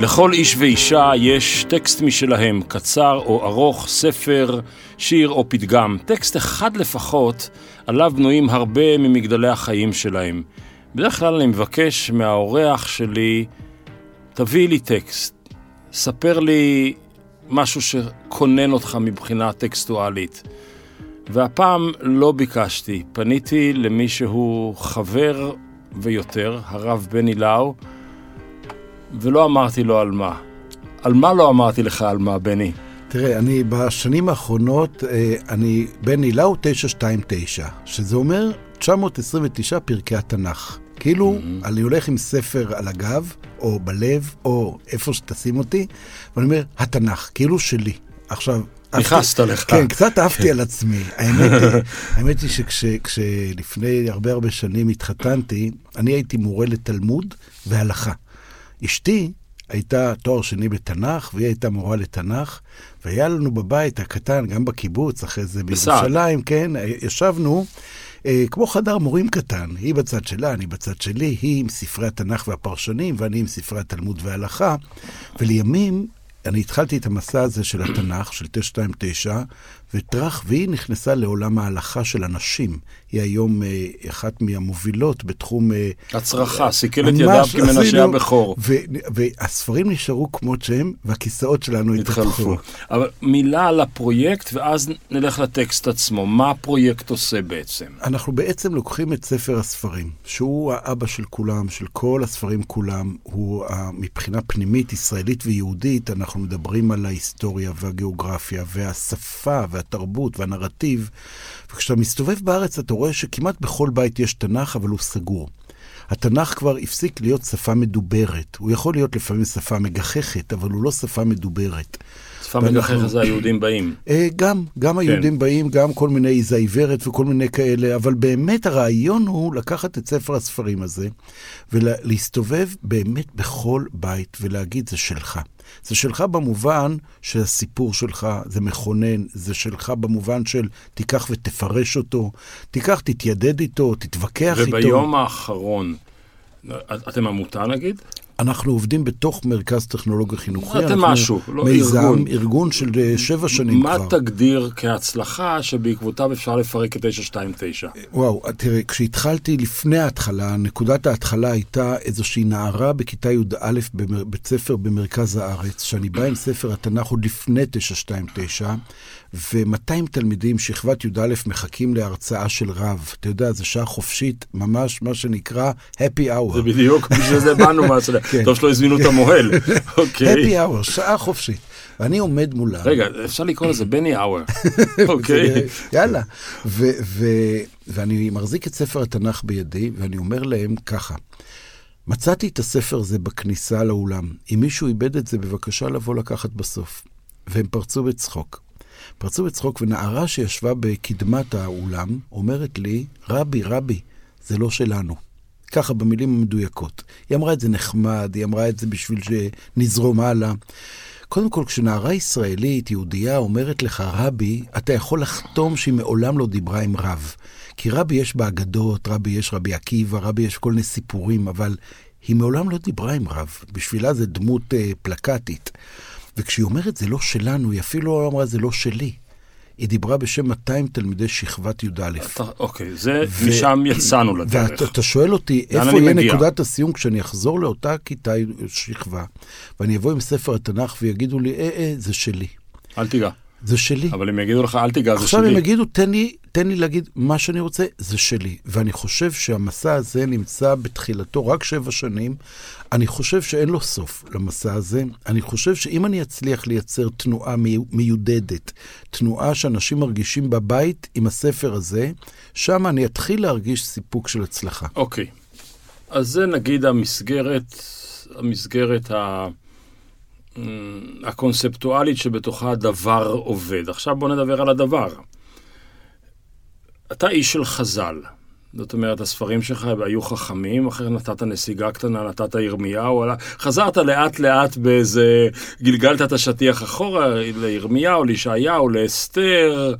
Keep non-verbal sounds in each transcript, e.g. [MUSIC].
לכל איש ואישה יש טקסט משלהם, קצר או ארוך, ספר, שיר או פתגם. טקסט אחד לפחות, עליו בנויים הרבה ממגדלי החיים שלהם. בדרך כלל אני מבקש מהאורח שלי, תביא לי טקסט, ספר לי משהו שכונן אותך מבחינה טקסטואלית. והפעם לא ביקשתי, פניתי למי שהוא חבר ויותר, הרב בני לאו, ולא אמרתי לו על מה. על מה לא אמרתי לך על מה, בני? תראה, אני בשנים האחרונות, אה, אני בני לאו 929, שזה אומר 929 פרקי התנ"ך. כאילו, mm-hmm. אני הולך עם ספר על הגב, או בלב, או איפה שתשים אותי, ואני אומר, התנ"ך, כאילו שלי. עכשיו, נכנסת לך. כן, קצת עפתי על עצמי. האמת היא [LAUGHS] שכשלפני הרבה הרבה שנים התחתנתי, אני הייתי מורה לתלמוד והלכה. אשתי הייתה תואר שני בתנ"ך, והיא הייתה מורה לתנ"ך, והיה לנו בבית הקטן, גם בקיבוץ, אחרי זה בירושלים, כן, ישבנו אה, כמו חדר מורים קטן, היא בצד שלה, אני בצד שלי, היא עם ספרי התנ"ך והפרשנים, ואני עם ספרי התלמוד וההלכה, ולימים אני התחלתי את המסע הזה של התנ"ך, של 929, וטראח, והיא נכנסה לעולם ההלכה של הנשים. היא היום אה, אחת מהמובילות בתחום... אה, הצרחה, אה, סיכל את ידיו כמנשי הבכור. והספרים נשארו כמות שהם, והכיסאות שלנו התחלפו. אבל מילה על הפרויקט, ואז נלך לטקסט עצמו. מה הפרויקט עושה בעצם? אנחנו בעצם לוקחים את ספר הספרים, שהוא האבא של כולם, של כל הספרים כולם. הוא מבחינה פנימית, ישראלית ויהודית, אנחנו מדברים על ההיסטוריה והגיאוגרפיה והשפה. והתרבות והנרטיב. וכשאתה מסתובב בארץ אתה רואה שכמעט בכל בית יש תנ"ך, אבל הוא סגור. התנ"ך כבר הפסיק להיות שפה מדוברת. הוא יכול להיות לפעמים שפה מגחכת, אבל הוא לא שפה מדוברת. שפה מגחכת זה היהודים באים. אה, גם, גם כן. היהודים באים, גם כל מיני איזה עיוורת וכל מיני כאלה, אבל באמת הרעיון הוא לקחת את ספר הספרים הזה ולהסתובב באמת בכל בית ולהגיד, זה שלך. זה שלך במובן של הסיפור שלך, זה מכונן, זה שלך במובן של תיקח ותפרש אותו, תיקח, תתיידד איתו, תתווכח וביום איתו. וביום האחרון, אתם עמותה נגיד? אנחנו עובדים בתוך מרכז טכנולוגיה חינוכי. אתם משהו, לא מיזם, ארגון. ארגון של אה, שבע שנים מה כבר. מה תגדיר כהצלחה שבעקבותיו אפשר לפרק את 929? וואו, תראה, כשהתחלתי, לפני ההתחלה, נקודת ההתחלה הייתה איזושהי נערה בכיתה י"א בבית ספר במרכז הארץ, שאני בא עם ספר התנ"ך עוד לפני 929, ו-200 תלמידים, שכבת י"א, מחכים להרצאה של רב. אתה יודע, זו שעה חופשית, ממש מה שנקרא happy hour. זה בדיוק, בשביל זה באנו, מה כן. טוב שלא הזמינו את המוהל. אוקיי. [LAUGHS] happy hour, שעה חופשית. ואני עומד מולם. רגע, אפשר לקרוא לזה בני [LAUGHS] האואר. אוקיי. יאללה. ואני מחזיק את ספר התנ"ך בידי, ואני אומר להם ככה, מצאתי את הספר הזה בכניסה לאולם. אם מישהו איבד את זה, בבקשה לבוא לקחת בסוף. והם פרצו בצחוק. פרצו בצחוק, ונערה שישבה בקדמת האולם אומרת לי, רבי, רבי, זה לא שלנו. ככה, במילים המדויקות. היא אמרה את זה נחמד, היא אמרה את זה בשביל שנזרום הלאה. קודם כל, כשנערה ישראלית, יהודייה, אומרת לך רבי, אתה יכול לחתום שהיא מעולם לא דיברה עם רב. כי רבי יש באגדות, רבי יש רבי עקיבא, רבי יש כל מיני סיפורים, אבל היא מעולם לא דיברה עם רב. בשבילה זה דמות אה, פלקטית. וכשהיא אומרת זה לא שלנו, היא אפילו לא אמרה זה לא שלי. היא דיברה בשם 200 תלמידי שכבת י"א. אוקיי, זה, ו... משם יצאנו לדרך. ואתה שואל אותי, איפה יהיה מגיע? נקודת הסיום כשאני אחזור לאותה כיתה שכבה, ואני אבוא עם ספר התנ"ך ויגידו לי, אה, אה, זה שלי. אל תיגע. זה שלי. אבל הם יגידו לך, אל תיגע, זה שלי. עכשיו הם יגידו, תן לי, תן לי להגיד מה שאני רוצה, זה שלי. ואני חושב שהמסע הזה נמצא בתחילתו רק שבע שנים. אני חושב שאין לו סוף למסע הזה. אני חושב שאם אני אצליח לייצר תנועה מיודדת, תנועה שאנשים מרגישים בבית עם הספר הזה, שם אני אתחיל להרגיש סיפוק של הצלחה. אוקיי. אז זה נגיד המסגרת, המסגרת ה... הקונספטואלית שבתוכה הדבר עובד. עכשיו בוא נדבר על הדבר. אתה איש של חז"ל. זאת אומרת, הספרים שלך היו חכמים, אחר נתת נסיגה קטנה, נתת ירמיהו, חזרת לאט לאט באיזה, גלגלת את השטיח אחורה לירמיהו, לישעיהו, לאסתר,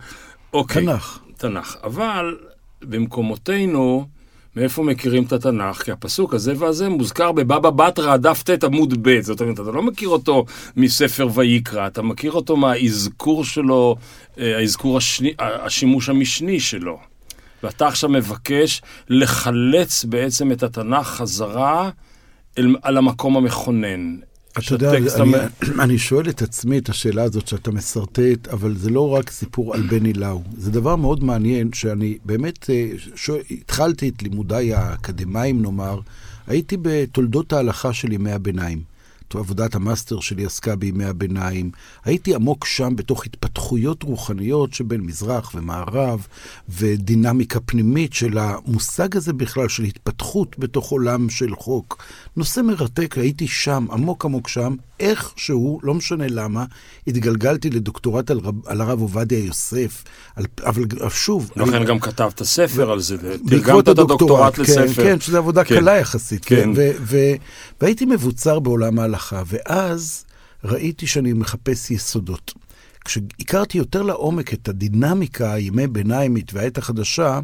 אוקיי. תנ"ך. תנ"ך. אבל במקומותינו, מאיפה מכירים את התנ"ך? כי הפסוק הזה והזה מוזכר בבבא בתרא, דף ט עמוד ב', זאת אומרת, אתה לא מכיר אותו מספר ויקרא, אתה מכיר אותו מהאזכור שלו, אה, האזכור השני, השימוש המשני שלו. ואתה עכשיו מבקש לחלץ בעצם את התנ"ך חזרה אל, על המקום המכונן. אתה יודע, אני, [CLEARS THROAT] אני שואל את עצמי את השאלה הזאת שאתה משרטט, אבל זה לא רק סיפור על בני לאו. זה דבר מאוד מעניין, שאני באמת אה, שואל, התחלתי את לימודיי האקדמיים, נאמר, הייתי בתולדות ההלכה של ימי הביניים. עבודת המאסטר שלי עסקה בימי הביניים. הייתי עמוק שם בתוך התפתחויות רוחניות שבין מזרח ומערב, ודינמיקה פנימית של המושג הזה בכלל, של התפתחות בתוך עולם של חוק. נושא מרתק, הייתי שם, עמוק עמוק שם, איכשהו, לא משנה למה, התגלגלתי לדוקטורט על, רב, על הרב עובדיה יוסף, על, אבל שוב... לכן אני... גם כתבת ספר ו... על זה, תרגמת את הדוקטורט כן, לספר. כן, שזו עבודה כן. קלה יחסית. כן. כן. ו- ו- והייתי מבוצר בעולם ההלכה, ואז ראיתי שאני מחפש יסודות. כשהכרתי יותר לעומק את הדינמיקה, הימי ביניימית והעת החדשה,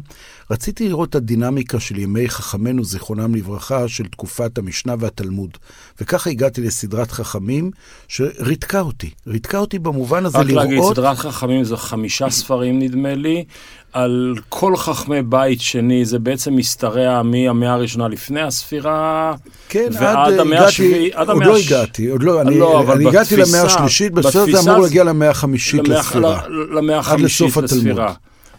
רציתי לראות את הדינמיקה של ימי חכמינו, זיכרונם לברכה, של תקופת המשנה והתלמוד. וככה הגעתי לסדרת חכמים, שריתקה אותי. ריתקה אותי במובן הזה רק לראות... רק להגיד, סדרת חכמים זה חמישה ספרים נדמה לי, על כל חכמי בית שני, זה בעצם משתרע מהמאה הראשונה לפני הספירה, כן, ועד עד המאה השביעית. עוד לא הגעתי, עוד לא, אני, לא, אני הגעתי למאה השלישית, בסוף זה אמור להגיע למאה החמישית לספירה. למאה החמישית לספירה.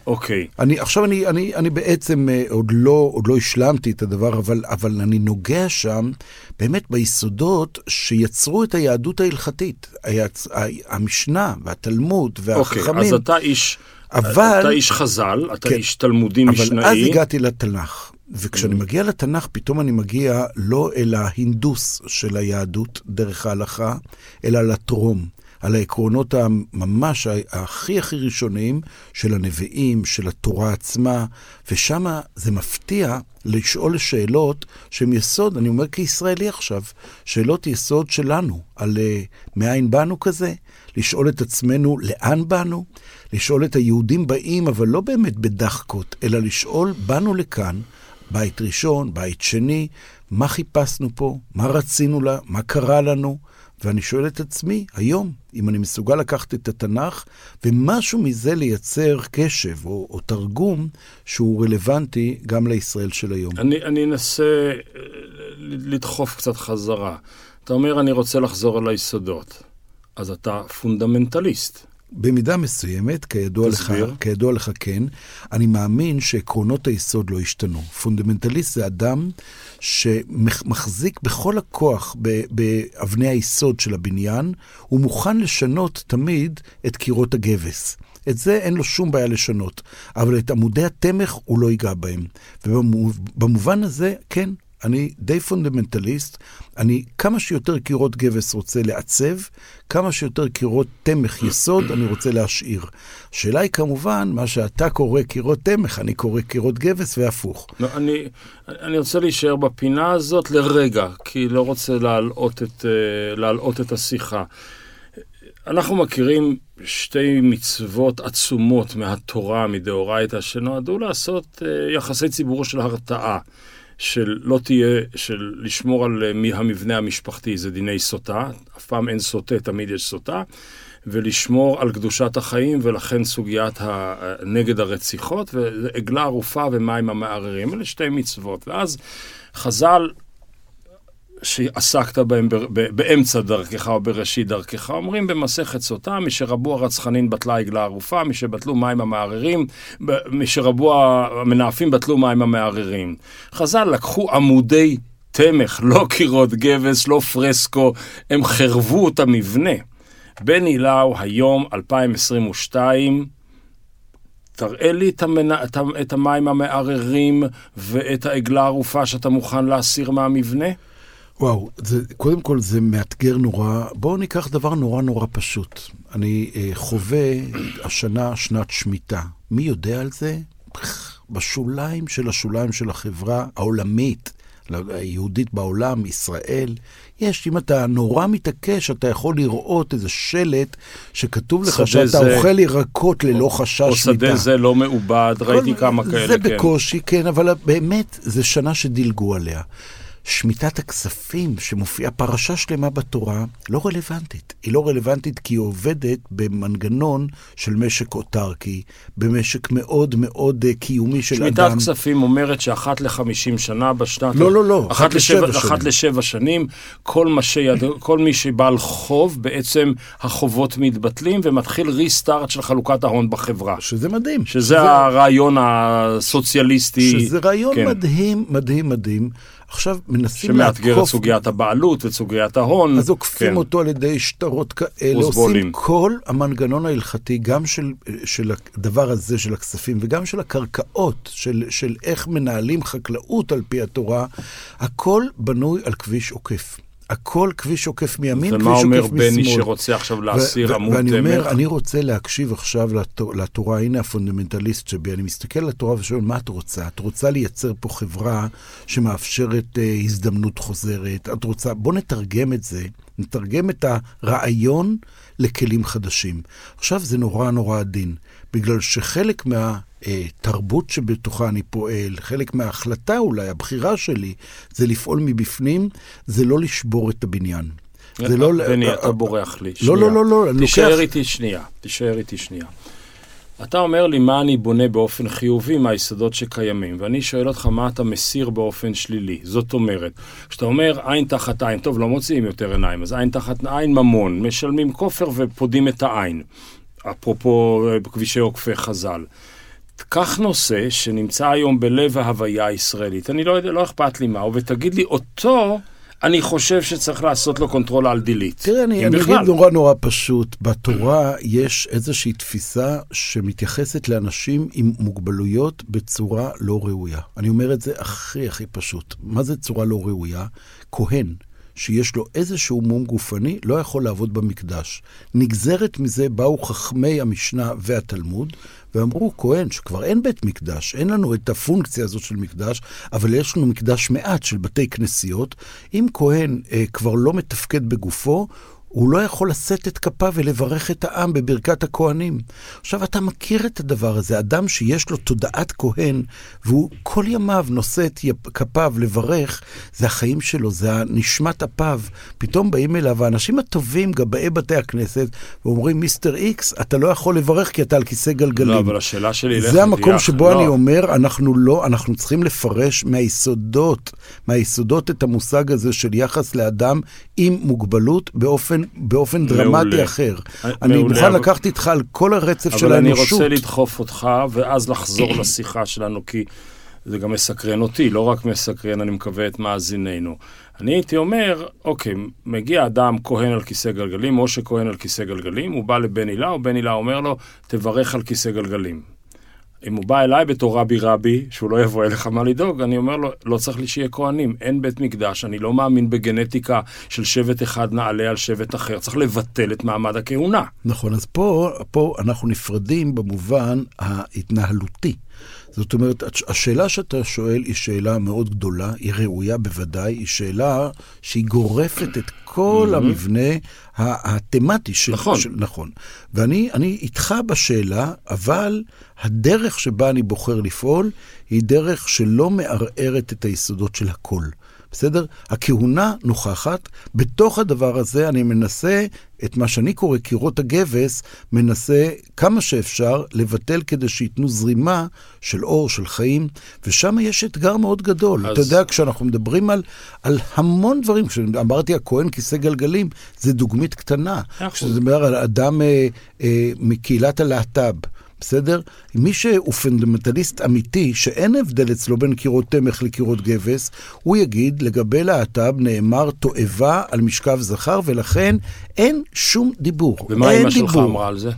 אוקיי. אני, עכשיו אני, אני, אני בעצם uh, עוד לא, עוד לא השלמתי את הדבר, אבל, אבל אני נוגע שם באמת ביסודות שיצרו את היהדות ההלכתית. היצ... המשנה והתלמוד והחכמים. אוקיי, אז אתה איש... אבל... אתה איש חז"ל, אתה כן, איש תלמודי אבל משנאי. אבל אז הגעתי לתנ"ך, וכשאני mm. מגיע לתנ"ך, פתאום אני מגיע לא אל ההינדוס של היהדות דרך ההלכה, אלא לטרום. על העקרונות הממש הכי הכי ראשוניים של הנביאים, של התורה עצמה, ושם זה מפתיע לשאול שאלות שהן יסוד, אני אומר כישראלי עכשיו, שאלות יסוד שלנו, על uh, מאין באנו כזה, לשאול את עצמנו לאן באנו, לשאול את היהודים באים, אבל לא באמת בדחקות, אלא לשאול, באנו לכאן, בית ראשון, בית שני, מה חיפשנו פה, מה רצינו לה, מה קרה לנו, ואני שואל את עצמי, היום, אם אני מסוגל לקחת את התנ"ך, ומשהו מזה לייצר קשב או, או תרגום שהוא רלוונטי גם לישראל של היום. אני, אני אנסה אה, לדחוף קצת חזרה. אתה אומר, אני רוצה לחזור על היסודות. אז אתה פונדמנטליסט. במידה מסוימת, כידוע לך, כידוע לך כן, אני מאמין שעקרונות היסוד לא השתנו. פונדמנטליסט זה אדם שמחזיק בכל הכוח באבני היסוד של הבניין, הוא מוכן לשנות תמיד את קירות הגבס. את זה אין לו שום בעיה לשנות, אבל את עמודי התמך הוא לא ייגע בהם. ובמובן הזה, כן, אני די פונדמנטליסט, אני כמה שיותר קירות גבס רוצה לעצב, כמה שיותר קירות תמך יסוד אני רוצה להשאיר. השאלה היא כמובן, מה שאתה קורא קירות תמך, אני קורא קירות גבס והפוך. לא, אני, אני רוצה להישאר בפינה הזאת לרגע, כי לא רוצה להלאות את, אה, להלאות את השיחה. אנחנו מכירים שתי מצוות עצומות מהתורה, מדאורייתא, שנועדו לעשות אה, יחסי ציבור של הרתעה. של לא תהיה, של לשמור על אה, המבנה המשפחתי, זה דיני סוטה, אף פעם אין סוטה, תמיד יש סוטה, ולשמור על קדושת החיים, ולכן סוגיית ה... נגד הרציחות, ועגלה ערופה ומים המערערים, אלה שתי מצוות. ואז חז"ל שעסקת בהם באמצע דרכך או בראשית דרכך, אומרים במסכת סוטה, משרבו הרצחנין בטלה עגלה ערופה, משבטלו מים המערערים, משרבו המנאפים בטלו מים המערערים. חז"ל לקחו עמודי תמך, [LAUGHS] לא קירות גבס, לא פרסקו, הם חרבו את המבנה. בן הילאו, היום, 2022, תראה לי את, המנ... את המים המערערים ואת העגלה הערופה שאתה מוכן להסיר מהמבנה. וואו, זה, קודם כל זה מאתגר נורא. בואו ניקח דבר נורא נורא פשוט. אני אה, חווה השנה שנת שמיטה. מי יודע על זה? בשוליים של השוליים של החברה העולמית. היהודית בעולם, ישראל. יש, אם אתה נורא מתעקש, אתה יכול לראות איזה שלט שכתוב לך שאתה זה... אוכל ירקות ללא או, חשש או מיתה. שדה זה לא מעובד, ראיתי כמה כאלה, זה כן. בקושי, כן, אבל באמת, זו שנה שדילגו עליה. שמיטת הכספים, שמופיעה פרשה שלמה בתורה, לא רלוונטית. היא לא רלוונטית כי היא עובדת במנגנון של משק אוטרקי, במשק מאוד מאוד אה, קיומי של שמיטת אדם. כספים אומרת שאחת לחמישים שנה בשנת... לא, לא, לא, אחת אחת לשבע, לשבע אחת שנים. לשבע שנים, כל, שיד, כל מי שבעל חוב, בעצם החובות מתבטלים ומתחיל ריסטארט של חלוקת ההון בחברה. שזה מדהים. שזה הרעיון הסוציאליסטי. שזה רעיון כן. מדהים, מדהים, מדהים. עכשיו מנסים שמאתגר את לעקוף סוגיית הבעלות ואת סוגיית ההון. אז עוקפים כן. אותו על ידי שטרות כאלה, אוסבולים. עושים כל המנגנון ההלכתי, גם של, של הדבר הזה, של הכספים, וגם של הקרקעות, של, של איך מנהלים חקלאות על פי התורה, הכל בנוי על כביש עוקף. הכל כביש עוקף מימין, כביש ומה עוקף אומר משמאל. בני שרוצה עכשיו להסיר עמוד ואני? אומר, אני רוצה להקשיב עכשיו לתורה, לתורה, הנה הפונדמנטליסט שבי, אני מסתכל על התורה ושואל, מה את רוצה? את רוצה לייצר פה חברה שמאפשרת אה, הזדמנות חוזרת? את רוצה, בוא נתרגם את זה, נתרגם את הרעיון לכלים חדשים. עכשיו זה נורא נורא עדין, בגלל שחלק מה... אה, תרבות שבתוכה אני פועל, חלק מההחלטה אולי, הבחירה שלי, זה לפעול מבפנים, זה לא לשבור את הבניין. זה לא... בני, אה, אתה בורח לי. לא. לא, לא, לא, אני תישאר לוקח- איתי שנייה, תישאר איתי שנייה. אתה אומר לי מה אני בונה באופן חיובי מהיסודות שקיימים, ואני שואל אותך מה אתה מסיר באופן שלילי. זאת אומרת, כשאתה אומר עין תחת עין, טוב, לא מוציאים יותר עיניים, אז עין תחת עין ממון, משלמים כופר ופודים את העין. אפרופו אה, כבישי עוקפי חז"ל. קח נושא שנמצא היום בלב ההוויה הישראלית, אני לא יודע, לא אכפת לי מהו, ותגיד לי, אותו אני חושב שצריך לעשות לו control alt delete. תראה, אני, אני. אגיד נורא נורא פשוט. בתורה יש איזושהי תפיסה שמתייחסת לאנשים עם מוגבלויות בצורה לא ראויה. אני אומר את זה הכי הכי פשוט. מה זה צורה לא ראויה? כהן. שיש לו איזשהו מום גופני, לא יכול לעבוד במקדש. נגזרת מזה באו חכמי המשנה והתלמוד, ואמרו, כהן, שכבר אין בית מקדש, אין לנו את הפונקציה הזאת של מקדש, אבל יש לנו מקדש מעט של בתי כנסיות. אם כהן אה, כבר לא מתפקד בגופו, הוא לא יכול לשאת את כפיו ולברך את העם בברכת הכהנים. עכשיו, אתה מכיר את הדבר הזה, אדם שיש לו תודעת כהן, והוא כל ימיו נושא את כפיו לברך, זה החיים שלו, זה נשמת אפיו. פתאום באים אליו האנשים הטובים, גבאי בתי הכנסת, ואומרים, מיסטר איקס, אתה לא יכול לברך כי אתה על כיסא גלגלים. לא, אבל השאלה שלי... זה המקום תהיה- שבו לא, אני אומר, אנחנו לא, אנחנו צריכים לפרש מהיסודות, מהיסודות את המושג הזה של יחס לאדם עם מוגבלות באופן, באופן מעולה. דרמטי אחר. אה, אני מעולה, מוכן אבל- לקחת איתך על כל הרצף של אבל אני האנושות. רוצה לדחוף אותך, ואז לחזור [CLEARS THROAT] לשיחה שלנו, כי זה גם מסקרן אותי, לא רק מסקרן, אני מקווה, את מאזיננו. אני הייתי אומר, אוקיי, מגיע אדם כהן על כיסא גלגלים, משה כהן על כיסא גלגלים, הוא בא לבן הילה, ובן הילה אומר לו, תברך על כיסא גלגלים. אם הוא בא אליי בתור רבי רבי, שהוא לא יבוא אליך מה לדאוג, אני אומר לו, לא צריך לי שיהיה כהנים, אין בית מקדש, אני לא מאמין בגנטיקה של שבט אחד נעלה על שבט אחר, צריך לבטל את מעמד הכהונה. נכון, אז פה, פה אנחנו נפרדים במובן ההתנהלותי. זאת אומרת, הש- השאלה שאתה שואל היא שאלה מאוד גדולה, היא ראויה בוודאי, היא שאלה שהיא גורפת את כל המבנה ה- התמטי של... נכון. של, נכון. ואני אני איתך בשאלה, אבל הדרך שבה אני בוחר לפעול היא דרך שלא מערערת את היסודות של הכל. בסדר? הכהונה נוכחת, בתוך הדבר הזה אני מנסה את מה שאני קורא קירות הגבס, מנסה כמה שאפשר לבטל כדי שייתנו זרימה של אור, של חיים, ושם יש אתגר מאוד גדול. אז- אתה יודע, כשאנחנו מדברים על, על המון דברים, כשאמרתי הכהן כיסא גלגלים, זה דוגמית קטנה. אחוז. כשזה מדבר על אדם אה, אה, מקהילת הלהט"ב. בסדר? מי שהוא פונדמנטליסט אמיתי, שאין הבדל אצלו בין קירות תמך לקירות גבס, הוא יגיד, לגבי להט"ב נאמר תועבה על משכב זכר, ולכן אין שום דיבור. ומה אין אמא שלך. אמרה על זה?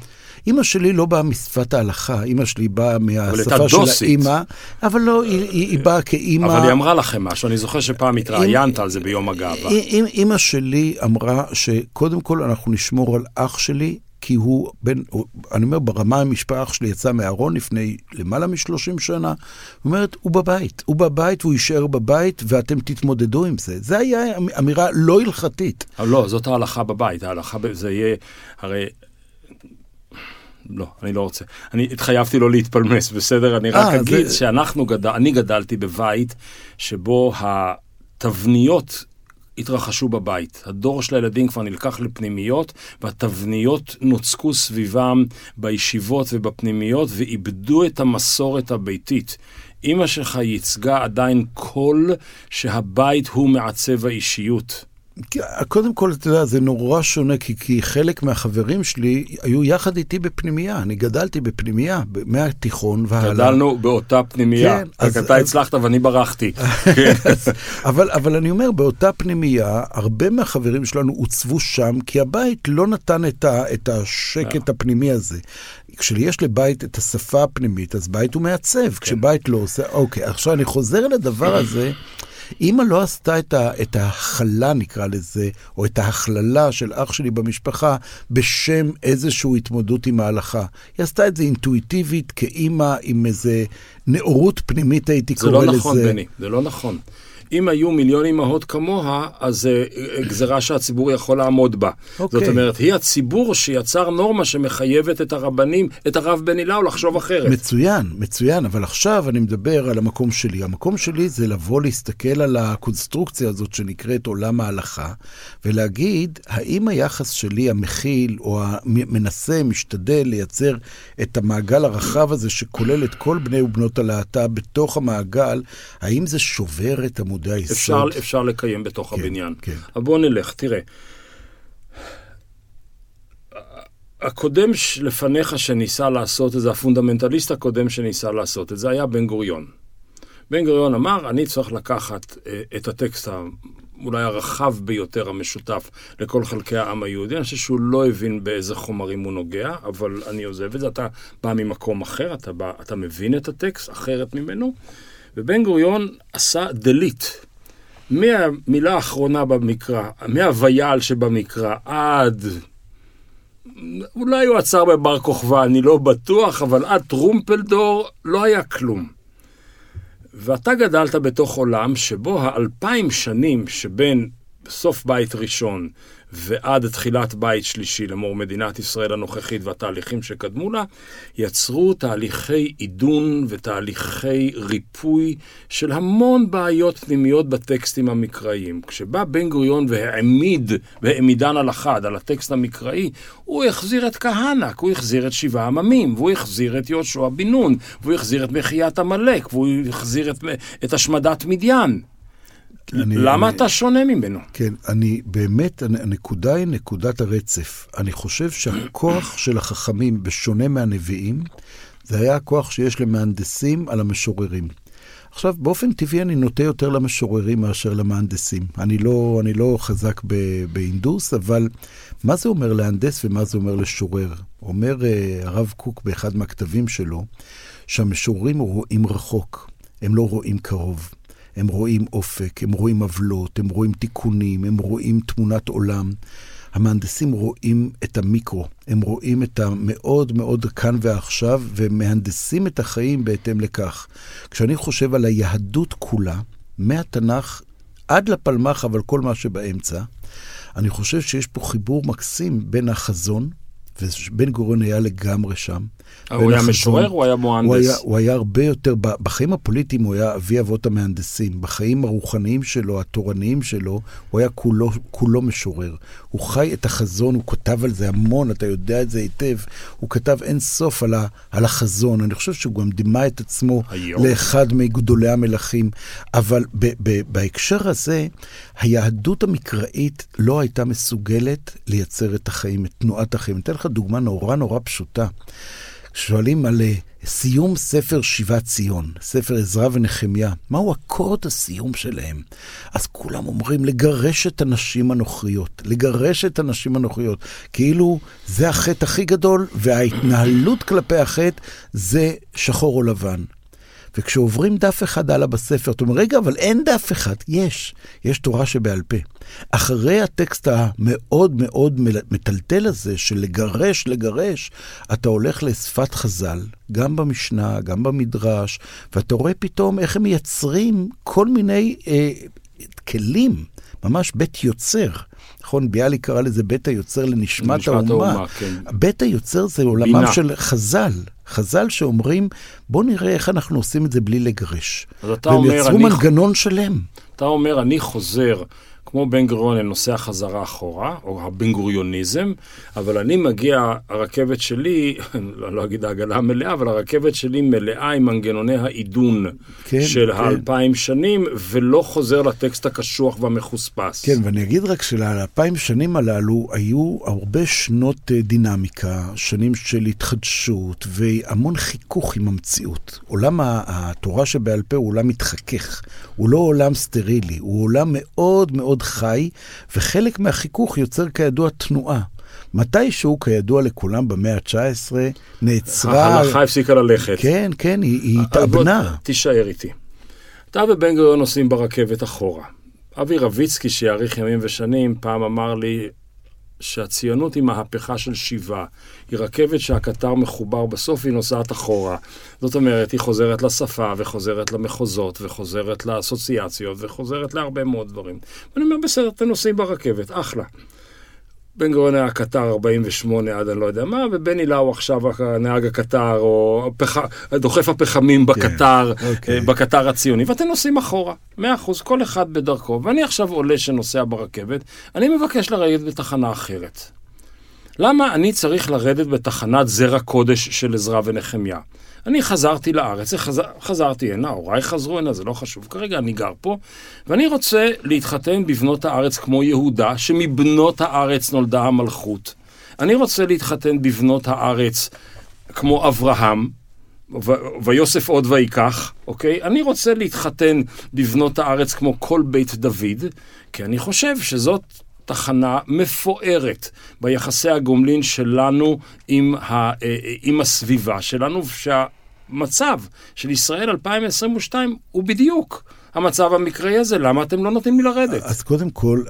אימא שלי לא באה משפת ההלכה, אימא שלי באה מהשפה של. האימא, אבל לא, היא, היא, היא באה כאימא... אבל היא אמרה לכם משהו, אני זוכר שפעם התראיינת על זה ביום הגאווה. אימא שלי אמרה שקודם כל אנחנו נשמור על אח שלי, כי הוא בין, הוא, אני אומר, ברמה המשפחה שלי יצא מהארון לפני למעלה מ-30 שנה, היא אומרת, הוא בבית, הוא בבית והוא יישאר בבית ואתם תתמודדו עם זה. זה היה אמירה לא הלכתית. לא, זאת ההלכה בבית, ההלכה, זה יהיה, הרי לא, אני לא רוצה. אני התחייבתי לא להתפלמס, בסדר? אני רק 아, אה, אגיד זה... שאנחנו גדל, אני גדלתי בבית שבו התבניות התרחשו בבית. הדור של הילדים כבר נלקח לפנימיות, והתבניות נוצקו סביבם בישיבות ובפנימיות, ואיבדו את המסורת הביתית. אימא שלך ייצגה עדיין קול שהבית הוא מעצב האישיות. קודם כל, אתה יודע, זה נורא שונה, כי, כי חלק מהחברים שלי היו יחד איתי בפנימייה. אני גדלתי בפנימייה, מהתיכון והלאה. גדלנו באותה פנימייה, כן, רק אז, אתה אז... הצלחת ואני ברחתי. כן. [LAUGHS] אבל, אבל אני אומר, באותה פנימייה, הרבה מהחברים שלנו עוצבו שם, כי הבית לא נתן את, ה, את השקט אה. הפנימי הזה. כשיש לבית את השפה הפנימית, אז בית הוא מעצב. כן. כשבית לא עושה... אוקיי, עכשיו אני חוזר לדבר הזה. אימא לא עשתה את, ה, את ההכלה, נקרא לזה, או את ההכללה של אח שלי במשפחה, בשם איזושהי התמודדות עם ההלכה. היא עשתה את זה אינטואיטיבית, כאימא עם איזה נאורות פנימית, הייתי קורא לזה. זה לא נכון, בני, זה לא נכון. אם היו מיליון אמהות כמוה, אז זה uh, גזרה שהציבור יכול לעמוד בה. Okay. זאת אוקיי. אומרת, היא הציבור שיצר נורמה שמחייבת את הרבנים, את הרב בן הילאו לחשוב אחרת. מצוין, מצוין, אבל עכשיו אני מדבר על המקום שלי. המקום שלי זה לבוא להסתכל על הקונסטרוקציה הזאת שנקראת עולם ההלכה, ולהגיד, האם היחס שלי המכיל, או המנסה, משתדל לייצר את המעגל הרחב הזה, שכולל את כל בני ובנות הלהט"ב בתוך המעגל, האם זה שובר את המודעות? עמודי היסוד. אפשר, אפשר לקיים בתוך כן, הבניין. כן. אבל בוא נלך, תראה. הקודם לפניך שניסה לעשות את זה, הפונדמנטליסט הקודם שניסה לעשות את זה, היה בן גוריון. בן גוריון אמר, אני צריך לקחת אה, את הטקסט אולי הרחב ביותר המשותף לכל חלקי העם היהודי. אני חושב שהוא לא הבין באיזה חומרים הוא נוגע, אבל אני עוזב את זה. אתה בא ממקום אחר, אתה, בא, אתה מבין את הטקסט אחרת ממנו. ובן גוריון עשה דליט. מהמילה האחרונה במקרא, מהוויאל שבמקרא, עד... אולי הוא עצר בבר כוכבא, אני לא בטוח, אבל עד טרומפלדור לא היה כלום. ואתה גדלת בתוך עולם שבו האלפיים שנים שבין סוף בית ראשון ועד תחילת בית שלישי לאמור מדינת ישראל הנוכחית והתהליכים שקדמו לה, יצרו תהליכי עידון ותהליכי ריפוי של המון בעיות פנימיות בטקסטים המקראיים. כשבא בן גוריון והעמיד, והעמידן על אחד, על הטקסט המקראי, הוא החזיר את כהנא, הוא החזיר את שבעה עממים, והוא החזיר את יהושע בן נון, והוא החזיר את מחיית עמלק, והוא החזיר את, את השמדת מדיין. אני, למה אני, אתה שונה ממנו? כן, אני באמת, הנקודה היא נקודת הרצף. אני חושב שהכוח של החכמים, בשונה מהנביאים, זה היה הכוח שיש למהנדסים על המשוררים. עכשיו, באופן טבעי אני נוטה יותר למשוררים מאשר למהנדסים. אני לא, אני לא חזק בהינדוס, אבל מה זה אומר להנדס ומה זה אומר לשורר? אומר uh, הרב קוק באחד מהכתבים שלו, שהמשוררים רואים רחוק, הם לא רואים קרוב. הם רואים אופק, הם רואים עוולות, הם רואים תיקונים, הם רואים תמונת עולם. המהנדסים רואים את המיקרו, הם רואים את המאוד מאוד כאן ועכשיו, ומהנדסים את החיים בהתאם לכך. כשאני חושב על היהדות כולה, מהתנ"ך עד לפלמ"ח, אבל כל מה שבאמצע, אני חושב שיש פה חיבור מקסים בין החזון, ובן גוריון היה לגמרי שם. הוא היה משורר או היה מוהנדס? הוא היה, הוא היה הרבה יותר, בחיים הפוליטיים הוא היה אבי אבות המהנדסים. בחיים הרוחניים שלו, התורניים שלו, הוא היה כולו, כולו משורר. הוא חי את החזון, הוא כותב על זה המון, אתה יודע את זה היטב. הוא כתב אין סוף על, ה, על החזון. אני חושב שהוא גם דימה את עצמו היום. לאחד מגדולי המלכים. אבל ב, ב, בהקשר הזה, היהדות המקראית לא הייתה מסוגלת לייצר את החיים, את תנועת החיים. אני אתן לך דוגמה נורא נורא פשוטה. שואלים על אה, סיום ספר שיבת ציון, ספר עזרא ונחמיה, מהו אקורד הסיום שלהם? אז כולם אומרים לגרש את הנשים הנוכריות, לגרש את הנשים הנוכריות, כאילו זה החטא הכי גדול, וההתנהלות כלפי החטא זה שחור או לבן. וכשעוברים דף אחד הלאה בספר, אתה אומר, רגע, אבל אין דף אחד. יש, יש תורה שבעל פה. אחרי הטקסט המאוד מאוד מטלטל הזה, של לגרש, לגרש, אתה הולך לשפת חז"ל, גם במשנה, גם במדרש, ואתה רואה פתאום איך הם מייצרים כל מיני אה, כלים, ממש בית יוצר. נכון, ביאליק קרא לזה בית היוצר לנשמת האומה. האומה כן. בית היוצר זה עולמם בינה. של חז"ל. חז"ל שאומרים, בוא נראה איך אנחנו עושים את זה בלי לגרש. אז אתה אומר, והם יצרו מנגנון שלם. אתה אומר, אני חוזר כמו בן גוריון לנוסע חזרה אחורה, או הבן גוריוניזם, אבל אני מגיע, הרכבת שלי, לא, [LAUGHS] לא אגיד העגלה המלאה, אבל הרכבת שלי מלאה עם מנגנוני העידון כן, של כן. האלפיים שנים, ולא חוזר לטקסט הקשוח והמחוספס. כן, ואני אגיד רק שלאלפיים שנים הללו היו הרבה שנות אה, דינמיקה, שנים של התחדשות, והמון חיכוך עם המציאות. עולם התורה שבעל פה הוא עולם מתחכך, הוא לא עולם סטרילי, הוא עולם מאוד מאוד מאוד חי, וחלק מהחיכוך יוצר כידוע תנועה. מתישהו, כידוע לכולם, במאה ה-19, נעצרה... ההלכה הפסיקה ללכת. כן, כן, היא, היא התאבנה. תישאר איתי. אתה ובן גוריון נוסעים ברכבת אחורה. אבי רביצקי, שיאריך ימים ושנים, פעם אמר לי, שהציונות היא מהפכה של שיבה. היא רכבת שהקטר מחובר בסוף, היא נוסעת אחורה. זאת אומרת, היא חוזרת לשפה, וחוזרת למחוזות, וחוזרת לאסוציאציות, וחוזרת להרבה מאוד דברים. ואני אומר, בסדר, אתם נוסעים ברכבת, אחלה. בן גוריון היה קטר 48 עד אני לא יודע מה, ובני לאו עכשיו נהג הקטר, או הפח... דוחף הפחמים בקטר, כן, אוקיי. אה, בקטר הציוני, ואתם נוסעים אחורה, 100%, כל אחד בדרכו. ואני עכשיו עולה שנוסע ברכבת, אני מבקש לרדת בתחנה אחרת. למה אני צריך לרדת בתחנת זרע קודש של עזרא ונחמיה? אני חזרתי לארץ, חזר, חזרתי הנה, הוריי חזרו הנה, זה לא חשוב. כרגע אני גר פה, ואני רוצה להתחתן בבנות הארץ כמו יהודה, שמבנות הארץ נולדה המלכות. אני רוצה להתחתן בבנות הארץ כמו אברהם, ויוסף עוד ויקח, אוקיי? אני רוצה להתחתן בבנות הארץ כמו כל בית דוד, כי אני חושב שזאת תחנה מפוארת ביחסי הגומלין שלנו עם, ה, אה, אה, עם הסביבה שלנו, שהמצב של ישראל 2022 הוא בדיוק. המצב המקראי הזה, למה אתם לא נותנים לי לרדת? אז קודם כל,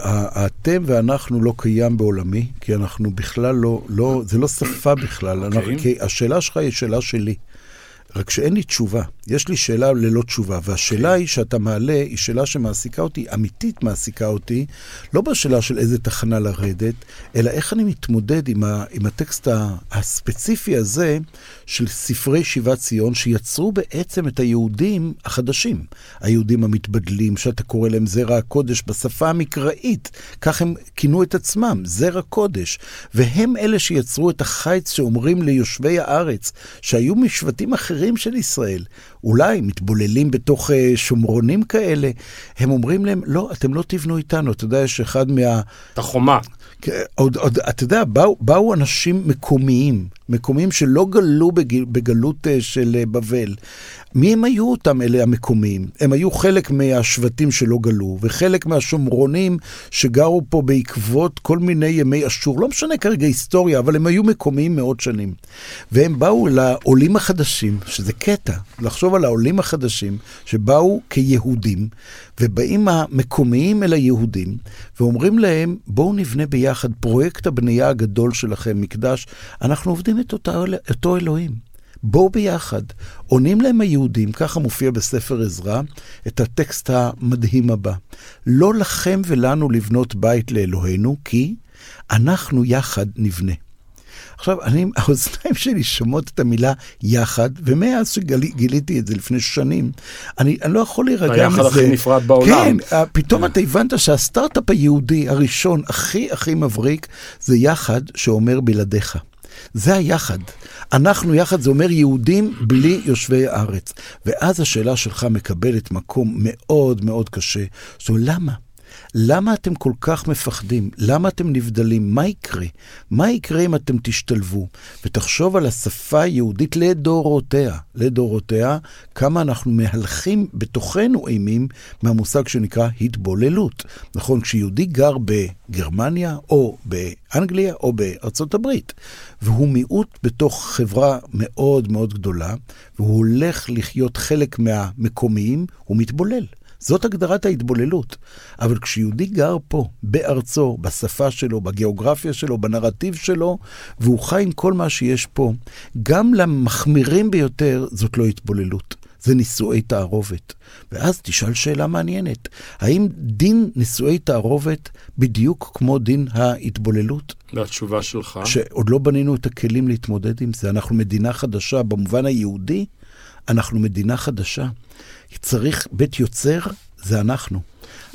אתם ואנחנו לא קיים בעולמי, כי אנחנו בכלל לא, לא זה לא שפה בכלל. Okay. אנחנו, אוקיי. כי השאלה שלך היא שאלה שלי. רק שאין לי תשובה. יש לי שאלה ללא תשובה, והשאלה okay. כן. היא שאתה מעלה, היא שאלה שמעסיקה אותי, אמיתית מעסיקה אותי, לא בשאלה של איזה תחנה לרדת, אלא איך אני מתמודד עם, ה, עם הטקסט הספציפי הזה של ספרי שיבת ציון, שיצרו בעצם את היהודים החדשים. היהודים המתבדלים, שאתה קורא להם זרע הקודש בשפה המקראית, כך הם כינו את עצמם, זרע קודש. והם אלה שיצרו את החיץ שאומרים ליושבי הארץ, שהיו משבטים אחרים של ישראל. אולי מתבוללים בתוך אה, שומרונים כאלה, הם אומרים להם, לא, אתם לא תבנו איתנו. אתה יודע, יש אחד מה... את החומה. כן, עוד, עוד, אתה יודע, באו, באו אנשים מקומיים, מקומיים שלא גלו בגל, בגלות אה, של אה, בבל. מי הם היו אותם אלה המקומיים? הם היו חלק מהשבטים שלא גלו, וחלק מהשומרונים שגרו פה בעקבות כל מיני ימי אשור. לא משנה כרגע היסטוריה, אבל הם היו מקומיים מאות שנים. והם באו לעולים החדשים, שזה קטע, לחשוב על העולים החדשים, שבאו כיהודים, ובאים המקומיים אל היהודים, ואומרים להם, בואו נבנה ביחד פרויקט הבנייה הגדול שלכם, מקדש. אנחנו עובדים את אותו, אותו אלוהים. בואו ביחד. עונים להם היהודים, ככה מופיע בספר עזרא, את הטקסט המדהים הבא. לא לכם ולנו לבנות בית לאלוהינו, כי אנחנו יחד נבנה. עכשיו, אני, [LAUGHS] האוזניים שלי שומעות את המילה יחד, ומאז שגיליתי את זה לפני שנים, אני, אני לא יכול להירגע מזה. היחד הכי נפרד בעולם. כן, אה, פתאום אתה הבנת שהסטארט-אפ היהודי הראשון, הכי הכי מבריק, זה יחד שאומר בלעדיך. זה היחד. אנחנו יחד, זה אומר יהודים בלי יושבי הארץ. ואז השאלה שלך מקבלת מקום מאוד מאוד קשה. זו למה? למה אתם כל כך מפחדים? למה אתם נבדלים? מה יקרה? מה יקרה אם אתם תשתלבו? ותחשוב על השפה היהודית לדורותיה, לדורותיה, כמה אנחנו מהלכים בתוכנו אימים מהמושג שנקרא התבוללות. נכון, כשיהודי גר בגרמניה, או באנגליה, או בארצות הברית, והוא מיעוט בתוך חברה מאוד מאוד גדולה, והוא הולך לחיות חלק מהמקומיים, הוא מתבולל. זאת הגדרת ההתבוללות. אבל כשיהודי גר פה, בארצו, בשפה שלו, בגיאוגרפיה שלו, בנרטיב שלו, והוא חי עם כל מה שיש פה, גם למחמירים ביותר זאת לא התבוללות. זה נישואי תערובת. ואז תשאל שאלה מעניינת, האם דין נישואי תערובת בדיוק כמו דין ההתבוללות? והתשובה שלך? שעוד לא בנינו את הכלים להתמודד עם זה. אנחנו מדינה חדשה, במובן היהודי, אנחנו מדינה חדשה. צריך, בית יוצר זה אנחנו.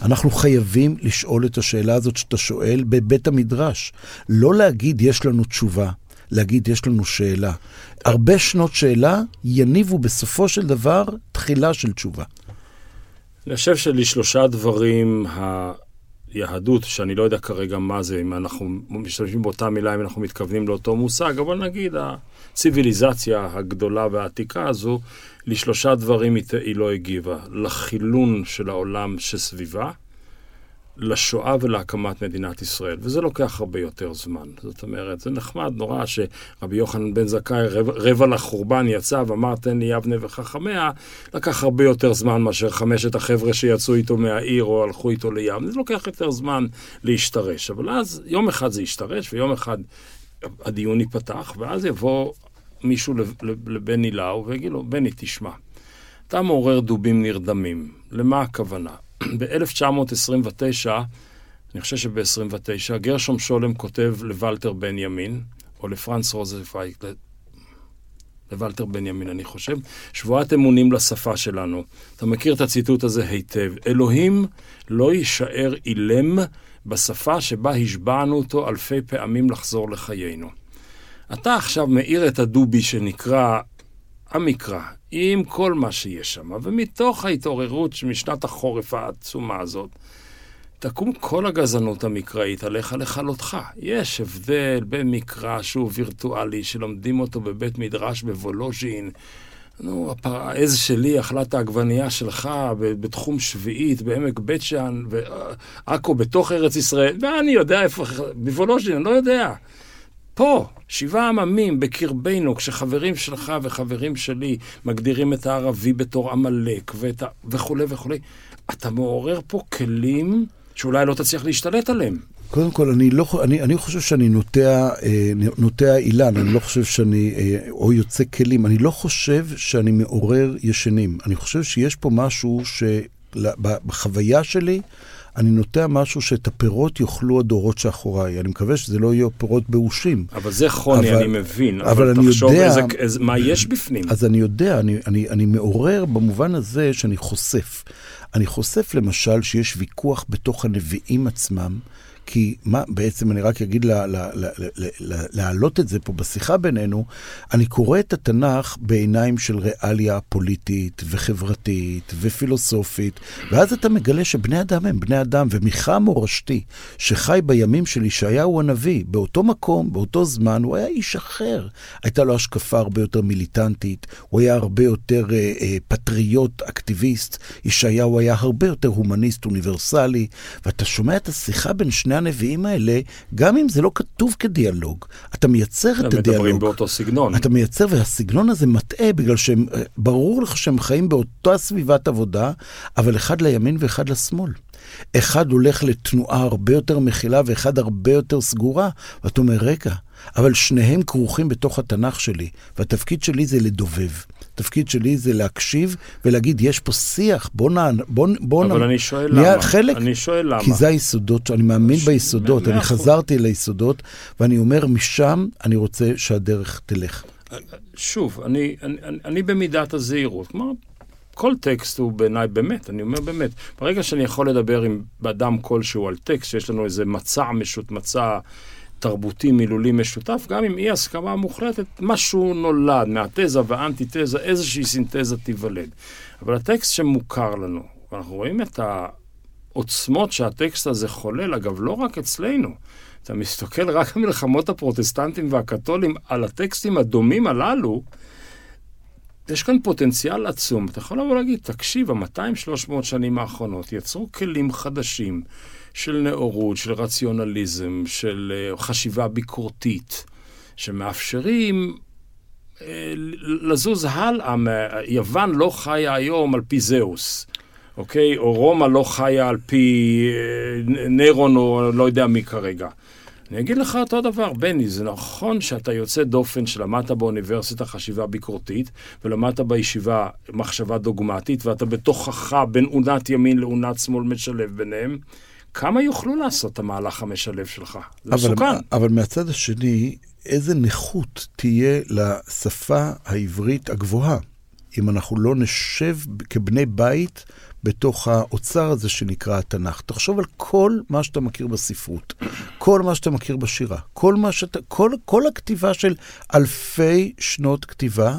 אנחנו חייבים לשאול את השאלה הזאת שאתה שואל בבית המדרש. לא להגיד יש לנו תשובה, להגיד יש לנו שאלה. הרבה שנות שאלה יניבו בסופו של דבר תחילה של תשובה. אני חושב שלשלושה דברים, היהדות, שאני לא יודע כרגע מה זה, אם אנחנו משתמשים באותה מילה, אם אנחנו מתכוונים לאותו מושג, אבל נגיד הציוויליזציה הגדולה והעתיקה הזו, לשלושה דברים היא לא הגיבה. לחילון של העולם שסביבה, לשואה ולהקמת מדינת ישראל, וזה לוקח הרבה יותר זמן. זאת אומרת, זה נחמד נורא שרבי יוחנן בן זכאי, רבע, רבע לחורבן יצא ואמר תן לי יבנה וחכמיה, לקח הרבה יותר זמן מאשר חמשת החבר'ה שיצאו איתו מהעיר או הלכו איתו לים. זה לוקח יותר זמן להשתרש, אבל אז יום אחד זה ישתרש ויום אחד הדיון ייפתח, ואז יבוא מישהו לבני לאו ויגיד לו, בני, תשמע, אתה מעורר דובים נרדמים, למה הכוונה? ב-1929, אני חושב שב-29, גרשום שולם כותב לוולטר בנימין, או לפרנץ רוזנצווייג, לוולטר בנימין, אני חושב, שבועת אמונים לשפה שלנו. אתה מכיר את הציטוט הזה היטב. אלוהים לא יישאר אילם בשפה שבה השבענו אותו אלפי פעמים לחזור לחיינו. אתה עכשיו מאיר את הדובי שנקרא המקרא, עם כל מה שיש שם, ומתוך ההתעוררות משנת החורף העצומה הזאת, תקום כל הגזענות המקראית עליך לכלותך. יש הבדל בין מקרא שהוא וירטואלי, שלומדים אותו בבית מדרש בוולוז'ין, נו, העז שלי אכלה את העגבנייה שלך בתחום שביעית, בעמק בית שאן, ועכו בתוך ארץ ישראל, ואני יודע איפה, בוולוז'ין, אני לא יודע. פה, שבעה עממים בקרבנו, כשחברים שלך וחברים שלי מגדירים את הערבי בתור עמלק ה... וכולי וכולי, אתה מעורר פה כלים שאולי לא תצליח להשתלט עליהם. קודם כל, אני, לא, אני, אני חושב שאני נוטע, אה, נוטע אילן, אני לא חושב שאני, אה, או יוצא כלים, אני לא חושב שאני מעורר ישנים. אני חושב שיש פה משהו שבחוויה שלי, אני נוטע משהו שאת הפירות יאכלו הדורות שאחוריי. אני מקווה שזה לא יהיו פירות באושים. אבל זה חוני, אבל, אני מבין. אבל, אבל אני תחשוב יודע... איזה, איזה, מה יש בפנים. אז אני יודע, אני, אני, אני מעורר במובן הזה שאני חושף. אני חושף למשל שיש ויכוח בתוך הנביאים עצמם. כי מה, בעצם אני רק אגיד להעלות את זה פה בשיחה בינינו, אני קורא את התנ"ך בעיניים של ריאליה פוליטית וחברתית ופילוסופית, ואז אתה מגלה שבני אדם הם בני אדם, ומיכה מורשתי, שחי בימים של ישעיהו הנביא, באותו מקום, באותו זמן, הוא היה איש אחר. הייתה לו השקפה הרבה יותר מיליטנטית, הוא היה הרבה יותר אה, אה, פטריוט, אקטיביסט, ישעיהו היה הרבה יותר הומניסט אוניברסלי, ואתה שומע את השיחה בין שני הנביאים האלה, גם אם זה לא כתוב כדיאלוג, אתה מייצר את הדיאלוג. הם מדברים באותו סגנון. אתה מייצר, והסגנון הזה מטעה, בגלל שהם, אה, ברור לך שהם חיים באותה סביבת עבודה, אבל אחד לימין ואחד לשמאל. אחד הולך לתנועה הרבה יותר מכילה ואחד הרבה יותר סגורה, ואתה אומר, רגע, אבל שניהם כרוכים בתוך התנ"ך שלי, והתפקיד שלי זה לדובב. התפקיד שלי זה להקשיב ולהגיד, יש פה שיח, בוא נע... בוא, בוא אבל נע... אני שואל למה. חלק, אני שואל למה. כי זה היסודות, אני מאמין ש... ביסודות, אני חזרתי ליסודות, ואני אומר, משם אני רוצה שהדרך תלך. שוב, אני, אני, אני, אני במידת הזהירות. כלומר, כל טקסט הוא בעיניי באמת, אני אומר באמת. ברגע שאני יכול לדבר עם אדם כלשהו על טקסט, שיש לנו איזה מצע משות, מצע תרבותי מילולי משותף, גם עם אי הסכמה מוחלטת, משהו נולד מהתזה והאנטיתזה, איזושהי סינתזה תיוולד. אבל הטקסט שמוכר לנו, ואנחנו רואים את העוצמות שהטקסט הזה חולל, אגב, לא רק אצלנו. אתה מסתכל רק על מלחמות הפרוטסטנטים והקתולים, על הטקסטים הדומים הללו, יש כאן פוטנציאל עצום. אתה יכול לבוא להגיד, תקשיב, ה-200-300 שנים האחרונות יצרו כלים חדשים של נאורות, של רציונליזם, של uh, חשיבה ביקורתית, שמאפשרים uh, לזוז הלאה. יוון לא חיה היום על פי זהוס. אוקיי? או רומא לא חיה על פי uh, נירון או לא יודע מי כרגע. אני אגיד לך אותו דבר, בני, זה נכון שאתה יוצא דופן שלמדת באוניברסיטה חשיבה ביקורתית, ולמדת בישיבה מחשבה דוגמטית, ואתה בתוכך בין אונת ימין לאונת שמאל משלב ביניהם. כמה יוכלו לעשות את המהלך המשלב שלך? זה אבל, מסוכן. אבל מהצד השני, איזה נכות תהיה לשפה העברית הגבוהה, אם אנחנו לא נשב כבני בית בתוך האוצר הזה שנקרא התנ"ך. תחשוב על כל מה שאתה מכיר בספרות, כל מה שאתה מכיר בשירה, כל, שאתה, כל, כל הכתיבה של אלפי שנות כתיבה,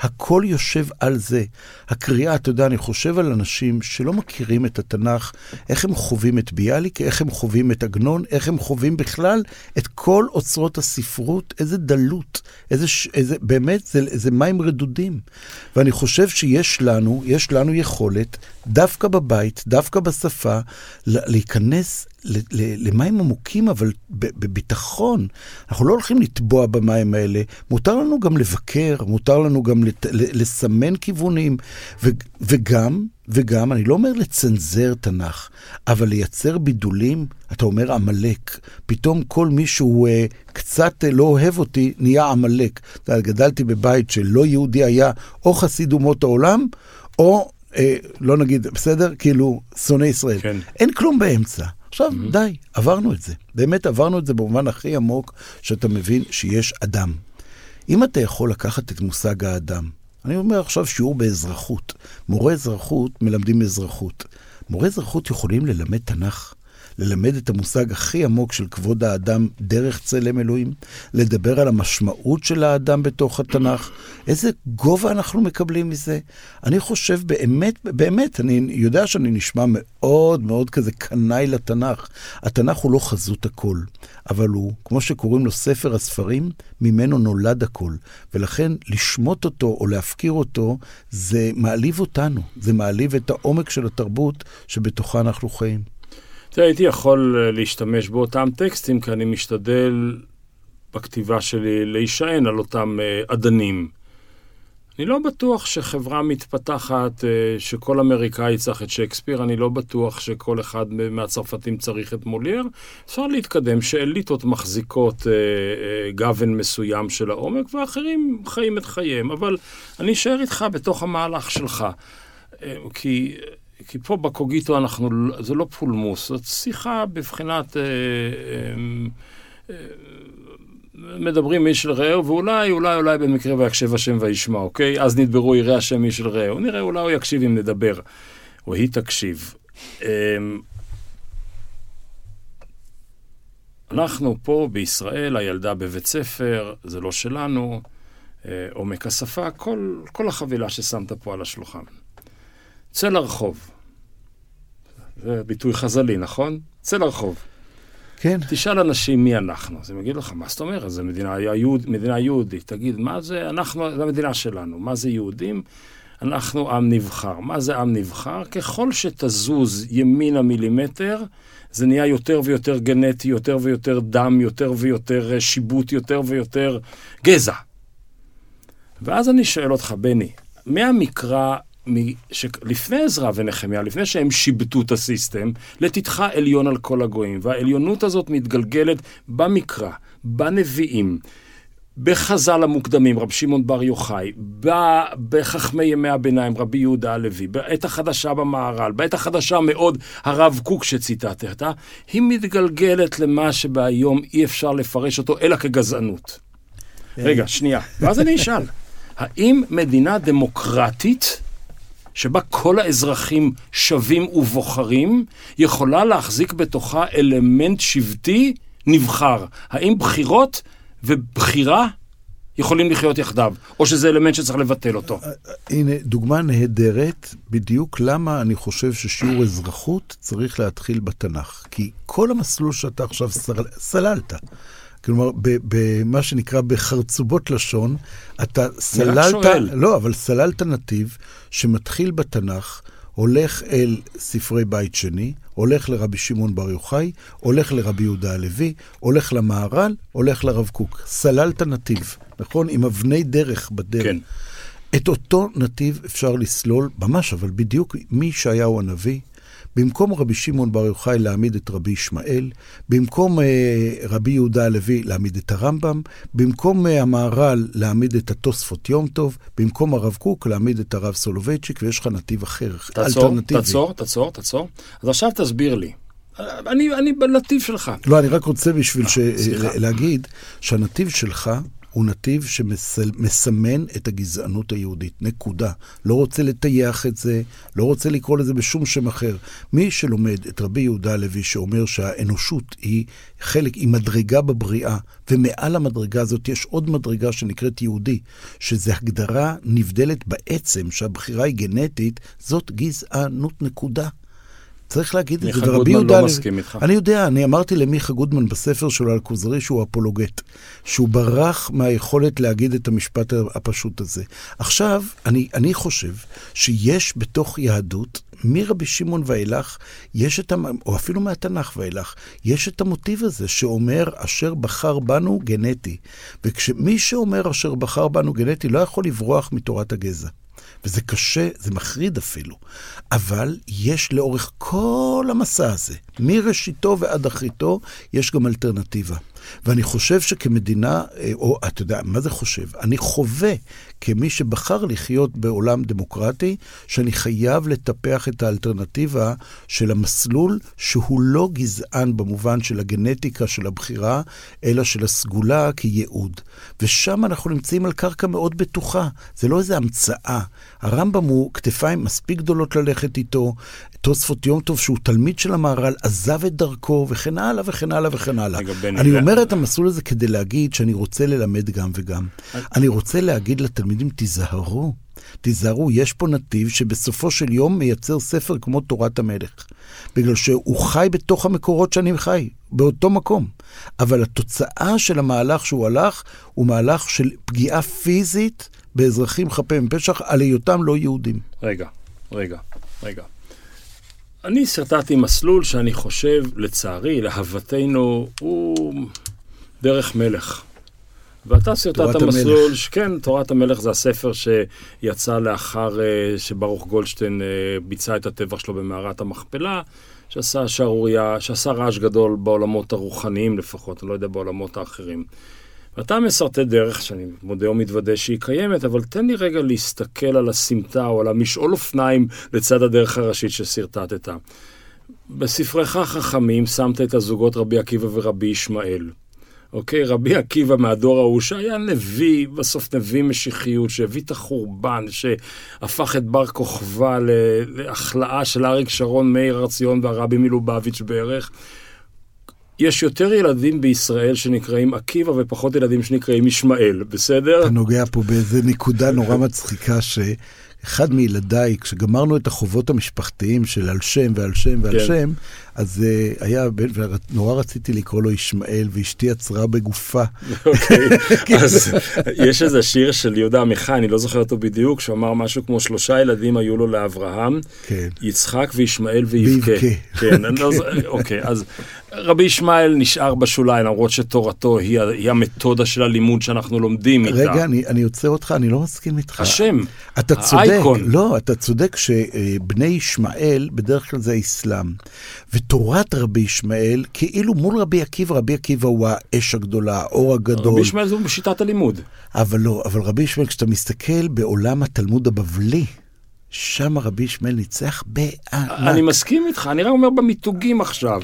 הכל יושב על זה. הקריאה, אתה יודע, אני חושב על אנשים שלא מכירים את התנ"ך, איך הם חווים את ביאליק, איך הם חווים את עגנון, איך הם חווים בכלל את כל אוצרות הספרות, איזה דלות, איזה, איזה באמת, זה, זה מים רדודים. ואני חושב שיש לנו, יש לנו יכולת, דווקא בבית, דווקא בשפה, להיכנס למים עמוקים, אבל בביטחון. אנחנו לא הולכים לטבוע במים האלה. מותר לנו גם לבקר, מותר לנו גם לת, לסמן כיוונים, ו, וגם, וגם, אני לא אומר לצנזר תנ"ך, אבל לייצר בידולים, אתה אומר עמלק. פתאום כל מי שהוא uh, קצת uh, לא אוהב אותי, נהיה עמלק. גדלתי בבית שלא יהודי היה או חסיד אומות העולם, או אה, לא נגיד, בסדר? כאילו, שונא ישראל. כן. אין כלום באמצע. עכשיו, mm-hmm. די, עברנו את זה. באמת עברנו את זה במובן הכי עמוק, שאתה מבין שיש אדם. אם אתה יכול לקחת את מושג האדם, אני אומר עכשיו שיעור באזרחות. מורי אזרחות מלמדים אזרחות. מורי אזרחות יכולים ללמד תנ"ך. ללמד את המושג הכי עמוק של כבוד האדם דרך צלם אלוהים, לדבר על המשמעות של האדם בתוך התנ"ך. איזה גובה אנחנו מקבלים מזה? אני חושב באמת, באמת, אני יודע שאני נשמע מאוד מאוד כזה קנאי לתנ"ך. התנ"ך הוא לא חזות הכל, אבל הוא, כמו שקוראים לו ספר הספרים, ממנו נולד הכל. ולכן לשמוט אותו או להפקיר אותו, זה מעליב אותנו, זה מעליב את העומק של התרבות שבתוכה אנחנו חיים. תראה, הייתי יכול אה, להשתמש באותם טקסטים, כי אני משתדל בכתיבה שלי להישען על אותם אה, אדנים. אני לא בטוח שחברה מתפתחת, אה, שכל אמריקאי צריך את שייקספיר, אני לא בטוח שכל אחד מהצרפתים צריך את מולייר. אפשר להתקדם שאליטות מחזיקות גוון מסוים של העומק, ואחרים חיים את חייהם, אבל אני אשאר איתך בתוך המהלך שלך. כי כי פה בקוגיטו אנחנו, זה לא פולמוס, זאת שיחה בבחינת... אה, אה, אה, מדברים איש אל רעהו, ואולי, אולי, אולי במקרה ויקשב השם וישמע, אוקיי? אז נדברו יראה השם איש אל רעהו. נראה, אולי הוא יקשיב אם נדבר, או היא תקשיב. אנחנו פה בישראל, הילדה בבית ספר, זה לא שלנו, עומק השפה, כל, כל החבילה ששמת פה על השולחן. צא לרחוב. זה ביטוי חז"לי, נכון? צא לרחוב. כן. תשאל אנשים מי אנחנו. אז הם יגידו לך, מה זאת אומרת? זו מדינה, יהוד, מדינה יהודית. תגיד, מה זה, אנחנו, זו המדינה שלנו. מה זה יהודים? אנחנו עם נבחר. מה זה עם נבחר? ככל שתזוז ימינה מילימטר, זה נהיה יותר ויותר גנטי, יותר ויותר דם, יותר ויותר אה, שיבוט, יותר ויותר גזע. ואז אני שואל אותך, בני, מהמקרא לפני עזרא ונחמיה, לפני שהם שיבטו את הסיסטם, לתתך עליון על כל הגויים. והעליונות הזאת מתגלגלת במקרא, בנביאים, בחז"ל המוקדמים, רבי שמעון בר יוחאי, בחכמי ימי הביניים, רבי יהודה הלוי, בעת החדשה במהר"ל, בעת החדשה מאוד, הרב קוק שציטטת, היא מתגלגלת למה שבהיום אי אפשר לפרש אותו אלא כגזענות. רגע, שנייה. ואז אני אשאל, האם מדינה דמוקרטית שבה כל האזרחים שווים ובוחרים, יכולה להחזיק בתוכה אלמנט שבטי נבחר. האם בחירות ובחירה יכולים לחיות יחדיו, או שזה אלמנט שצריך לבטל אותו. הנה, דוגמה נהדרת, בדיוק למה אני חושב ששיעור אזרחות צריך להתחיל בתנ"ך. כי כל המסלול שאתה עכשיו סל, סללת, כלומר, במה שנקרא בחרצובות לשון, אתה סללת, לא, אבל סללת נתיב שמתחיל בתנ"ך, הולך אל ספרי בית שני, הולך לרבי שמעון בר יוחאי, הולך לרבי יהודה הלוי, הולך למהר"ל, הולך לרב קוק. סללת נתיב, נכון? עם אבני דרך בדרך. כן. את אותו נתיב אפשר לסלול, ממש, אבל בדיוק מישעיהו הנביא, במקום רבי שמעון בר יוחאי להעמיד את רבי ישמעאל, במקום אה, רבי יהודה הלוי להעמיד את הרמב"ם, במקום אה, המהר"ל להעמיד את התוספות יום טוב, במקום הרב קוק להעמיד את הרב סולובייצ'יק, ויש לך נתיב אחר, תעצור, אלטרנטיבי. תעצור, תעצור, תעצור. אז עכשיו תסביר לי. אני, אני בנתיב שלך. לא, אני רק רוצה בשביל ש... להגיד שהנתיב שלך הוא נתיב שמסמן את הגזענות היהודית, נקודה. לא רוצה לטייח את זה, לא רוצה לקרוא לזה בשום שם אחר. מי שלומד את רבי יהודה הלוי שאומר שהאנושות היא חלק, היא מדרגה בבריאה, ומעל המדרגה הזאת יש עוד מדרגה שנקראת יהודי, שזו הגדרה נבדלת בעצם, שהבחירה היא גנטית, זאת גזענות נקודה. צריך להגיד את זה. מיכה גודמן לא מסכים איתך. אני יודע, אני אמרתי למיכה גודמן בספר שלו על כוזרי שהוא אפולוגט, שהוא ברח מהיכולת להגיד את המשפט הפשוט הזה. עכשיו, אני, אני חושב שיש בתוך יהדות, מרבי שמעון ואילך, יש את, או אפילו מהתנ"ך ואילך, יש את המוטיב הזה שאומר, אשר בחר בנו גנטי. וכשמי שאומר אשר בחר בנו גנטי לא יכול לברוח מתורת הגזע. וזה קשה, זה מחריד אפילו. אבל יש לאורך כל המסע הזה, מראשיתו ועד אחריתו, יש גם אלטרנטיבה. ואני חושב שכמדינה, אה, או אתה יודע, מה זה חושב? אני חווה כמי שבחר לחיות בעולם דמוקרטי, שאני חייב לטפח את האלטרנטיבה של המסלול שהוא לא גזען במובן של הגנטיקה של הבחירה, אלא של הסגולה כייעוד. ושם אנחנו נמצאים על קרקע מאוד בטוחה. זה לא איזו המצאה. הרמב"ם הוא כתפיים מספיק גדולות ללכת איתו, תוספות יום טוב, שהוא תלמיד של המהר"ל, עזב את דרכו, וכן הלאה וכן הלאה וכן הלאה. אני אומר את המסלול הזה כדי להגיד שאני רוצה ללמד גם וגם. אני רוצה להגיד לתלמידים, תיזהרו. תיזהרו, יש פה נתיב שבסופו של יום מייצר ספר כמו תורת המלך. בגלל שהוא חי בתוך המקורות שאני חי, באותו מקום. אבל התוצאה של המהלך שהוא הלך, הוא מהלך של פגיעה פיזית באזרחים חפי מפשע על היותם לא יהודים. רגע, רגע, רגע. אני סרטטתי מסלול שאני חושב, לצערי, להוותנו, הוא דרך מלך. ואתה סרטטת מסלול, ש... כן, תורת המלך זה הספר שיצא לאחר uh, שברוך גולדשטיין uh, ביצע את הטבח שלו במערת המכפלה, שעשה שערורייה, שעשה רעש גדול בעולמות הרוחניים לפחות, אני לא יודע בעולמות האחרים. ואתה מסרטט דרך, שאני מודה ומתוודה שהיא קיימת, אבל תן לי רגע להסתכל על הסמטה או על המשעול אופניים לצד הדרך הראשית שסרטטת. בספריך החכמים שמת את הזוגות רבי עקיבא ורבי ישמעאל. אוקיי, רבי עקיבא מהדור ההוא, שהיה נביא, בסוף נביא משיחיות, שהביא את החורבן, שהפך את בר כוכבא להכלאה של אריק שרון, מאיר הר ציון והרבי מלובביץ' בערך. יש יותר ילדים בישראל שנקראים עקיבא ופחות ילדים שנקראים ישמעאל, בסדר? אתה נוגע פה באיזה נקודה נורא מצחיקה ש... אחד מילדיי, כשגמרנו את החובות המשפחתיים של על שם ועל שם ועל כן. שם, אז uh, היה בן, ונורא רציתי לקרוא לו ישמעאל, ואשתי עצרה בגופה. אוקיי, [LAUGHS] אז יש איזה שיר של יהודה עמיחי, אני לא זוכר אותו בדיוק, שהוא אמר משהו כמו שלושה ילדים היו לו לאברהם, כן. יצחק וישמעאל ויבכה. כן, אני לא זוכר, אוקיי, אז רבי ישמעאל נשאר בשוליים, למרות שתורתו היא, היא המתודה של הלימוד שאנחנו לומדים רגע, איתה. רגע, אני, אני עוצר אותך, אני לא מסכים איתך. השם, אתה צודק, האייקון. לא, אתה צודק שבני ישמעאל, בדרך כלל זה האסלאם. ותורת רבי ישמעאל, כאילו מול רבי עקיבא, רבי עקיבא הוא האש הגדולה, האור הגדול. רבי ישמעאל זו בשיטת הלימוד. אבל לא, אבל רבי ישמעאל, כשאתה מסתכל בעולם התלמוד הבבלי, שם רבי ישמעאל ניצח בענק. אני מסכים איתך, אני רק אומר במיתוגים עכשיו.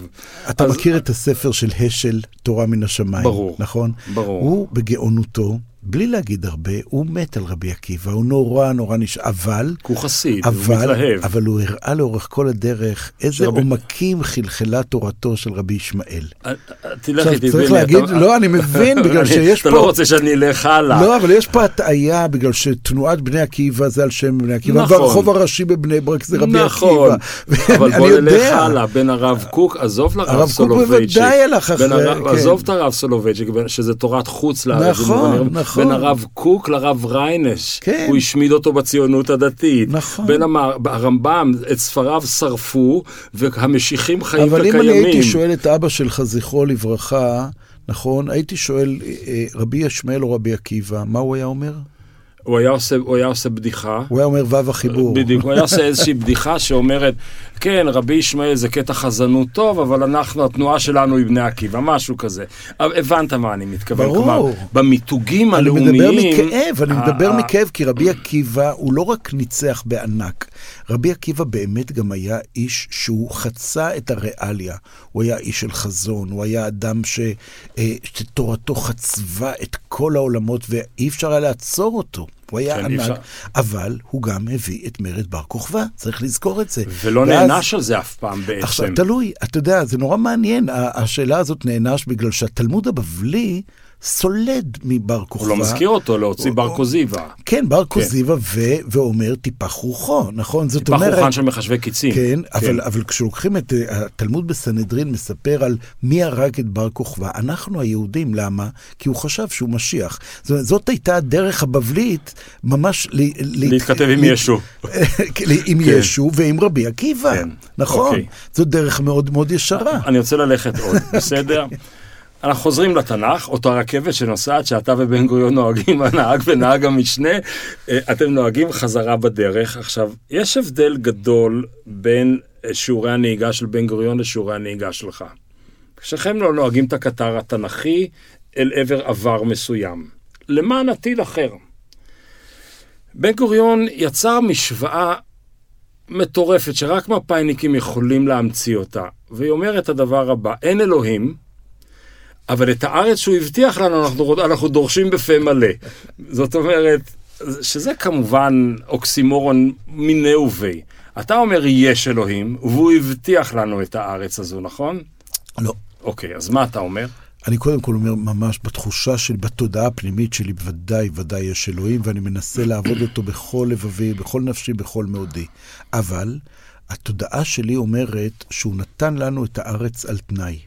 אתה אז... מכיר את הספר של השל, תורה מן השמיים, ברור, נכון? ברור. הוא בגאונותו, בלי להגיד הרבה, הוא מת על רבי עקיבא, הוא נורא נורא נשאר, אבל... הוא חסיד, הוא מתלהב. אבל הוא הראה לאורך כל הדרך איזה שרבי- עומקים חלחלה תורתו של רבי ישמעאל. אה, אה, תלך איתי, צריך בני, להגיד, אתה- לא, אני מבין, [LAUGHS] בגלל שיש אתה פה- לא רוצה שאני אלך הלאה. לא, אבל יש פה הטעיה, בגלל שתנועת בני עקיבא זה על שם בני עקיבא, נכון. והרחוב הראשי בבני ברק זה רבי נכון, [LAUGHS] עקיבא. אבל בוא נלך. הלאה, בין הרב קוק, עזוב לרב הרב קוק סולובייצ'יק. בוודאי הלך אחרי, כן. עזוב את הרב סולובייצ'יק, שזה תורת חוץ לארץ. נכון, במובנים- נכון. בין הרב קוק לרב ריינס, כן. הוא השמיד אותו בציונות הדתית. נכון. בין המר- הרמב"ם, את ספריו שרפו, והמשיחים חיים אבל אם וקיימים. אני הייתי שואל את אבא שלך, זכרו לברכה, נכון, הייתי שואל, אה, רבי ישמעאל או רבי עקיבא, מה הוא היה אומר? הוא היה עושה- הוא היה עושה בדיחה. הוא היה אומר וו החיבור. בדיוק, הוא היה עושה איזושהי בדיחה שאומרת, כן, רבי ישמעאל זה קטע חזנות טוב, אבל אנחנו, התנועה שלנו היא בני עקיבא, משהו כזה. הבנת מה אני מתכוון. ברור. כלומר, במיתוגים אני הלאומיים... מדבר מכאב, אני מדבר ה- מכאב, כי רבי עקיבא הוא לא רק ניצח בענק, רבי עקיבא באמת גם היה איש שהוא חצה את הריאליה. הוא היה איש של חזון, הוא היה אדם ש, אה, שתורתו חצבה את כל העולמות, ואי אפשר היה לעצור אותו. הוא היה כן, ענק, אפשר. אבל הוא גם הביא את מרד בר כוכבא, צריך לזכור את זה. ולא ואז- נענש על זה אף פעם בעצם. עכשיו, תלוי, אתה יודע, זה נורא מעניין, השאלה הזאת נענש בגלל שהתלמוד הבבלי סולד מבר כוכבא. הוא לא מזכיר אותו להוציא בר כוזיבא. כן, בר כוזיבא, ו- ואומר טיפח רוחו, נכון? זאת אומרת... חוכן של מחשבי קיצים. כן, אבל, אבל כשלוקחים את... אה, התלמוד בסנהדרין מספר על מי הרג את בר כוכבא. אנחנו היהודים, למה? כי הוא חשב שהוא משיח. זאת, אומרת, זאת הייתה הדרך הבבלית ממש... להתכתב עם ישו. [LAUGHS] עם כן. ישו ועם רבי עקיבא. כן, נכון. אוקיי. זאת דרך מאוד מאוד ישרה. אני רוצה ללכת עוד, [LAUGHS] בסדר? אנחנו חוזרים לתנ"ך, אותה רכבת שנוסעת, שאתה ובן גוריון נוהגים, הנהג ונהג המשנה, אה, אתם נוהגים חזרה בדרך. עכשיו, יש הבדל גדול בין אה, שיעורי הנהיגה של בן גוריון לשיעורי הנהיגה שלך. שניכם לא נוהגים את הקטר התנ"כי אל עבר עבר מסוים. למען עתיד אחר. בן גוריון יצר משוואה מטורפת שרק מפאיניקים יכולים להמציא אותה, והיא אומרת את הדבר הבא, אין אלוהים, אבל את הארץ שהוא הבטיח לנו אנחנו, אנחנו דורשים בפה מלא. זאת אומרת, שזה כמובן אוקסימורון מיני ובי. אתה אומר יש אלוהים, והוא הבטיח לנו את הארץ הזו, נכון? לא. אוקיי, אז מה אתה אומר? אני קודם כל אומר, ממש בתחושה שלי, בתודעה הפנימית שלי, ודאי, ודאי יש אלוהים, ואני מנסה [CLEARS THROAT] לעבוד אותו בכל לבבי, בכל נפשי, בכל מאודי. אבל התודעה שלי אומרת שהוא נתן לנו את הארץ על תנאי.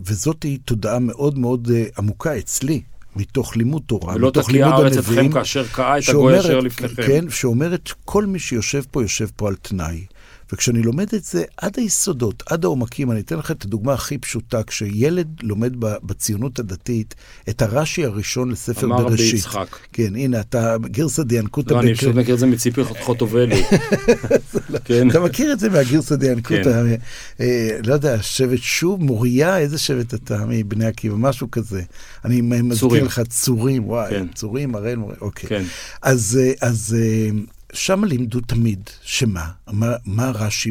וזאת היא תודעה מאוד מאוד אה, עמוקה אצלי, מתוך לימוד תורה, ולא מתוך תקיע לימוד הארץ הנביאים. אתכם כאשר קעה את הגוי אשר לפניכם. כן, שאומרת, כל מי שיושב פה, יושב פה על תנאי. וכשאני לומד את זה עד היסודות, עד העומקים, אני אתן לך את הדוגמה הכי פשוטה, כשילד לומד בציונות הדתית את הרש"י הראשון לספר אמר רבי בראשית. יצחק. כן, הנה, אתה גרסא דיאנקותא. לא, אני פשוט מכיר את זה מציפי חוטובלי. [LAUGHS] כן. אתה מכיר את זה מהגרסא דיאנקותא, כן. אה, לא יודע, שבט שוב, מוריה, איזה שבט אתה מבני עקיבא, משהו כזה. אני מזכיר. לך צורים, וואי, כן. צורים, הראל, אוקיי. כן. אז, אה, אה, שם לימדו תמיד, שמה? מה, מה רש"י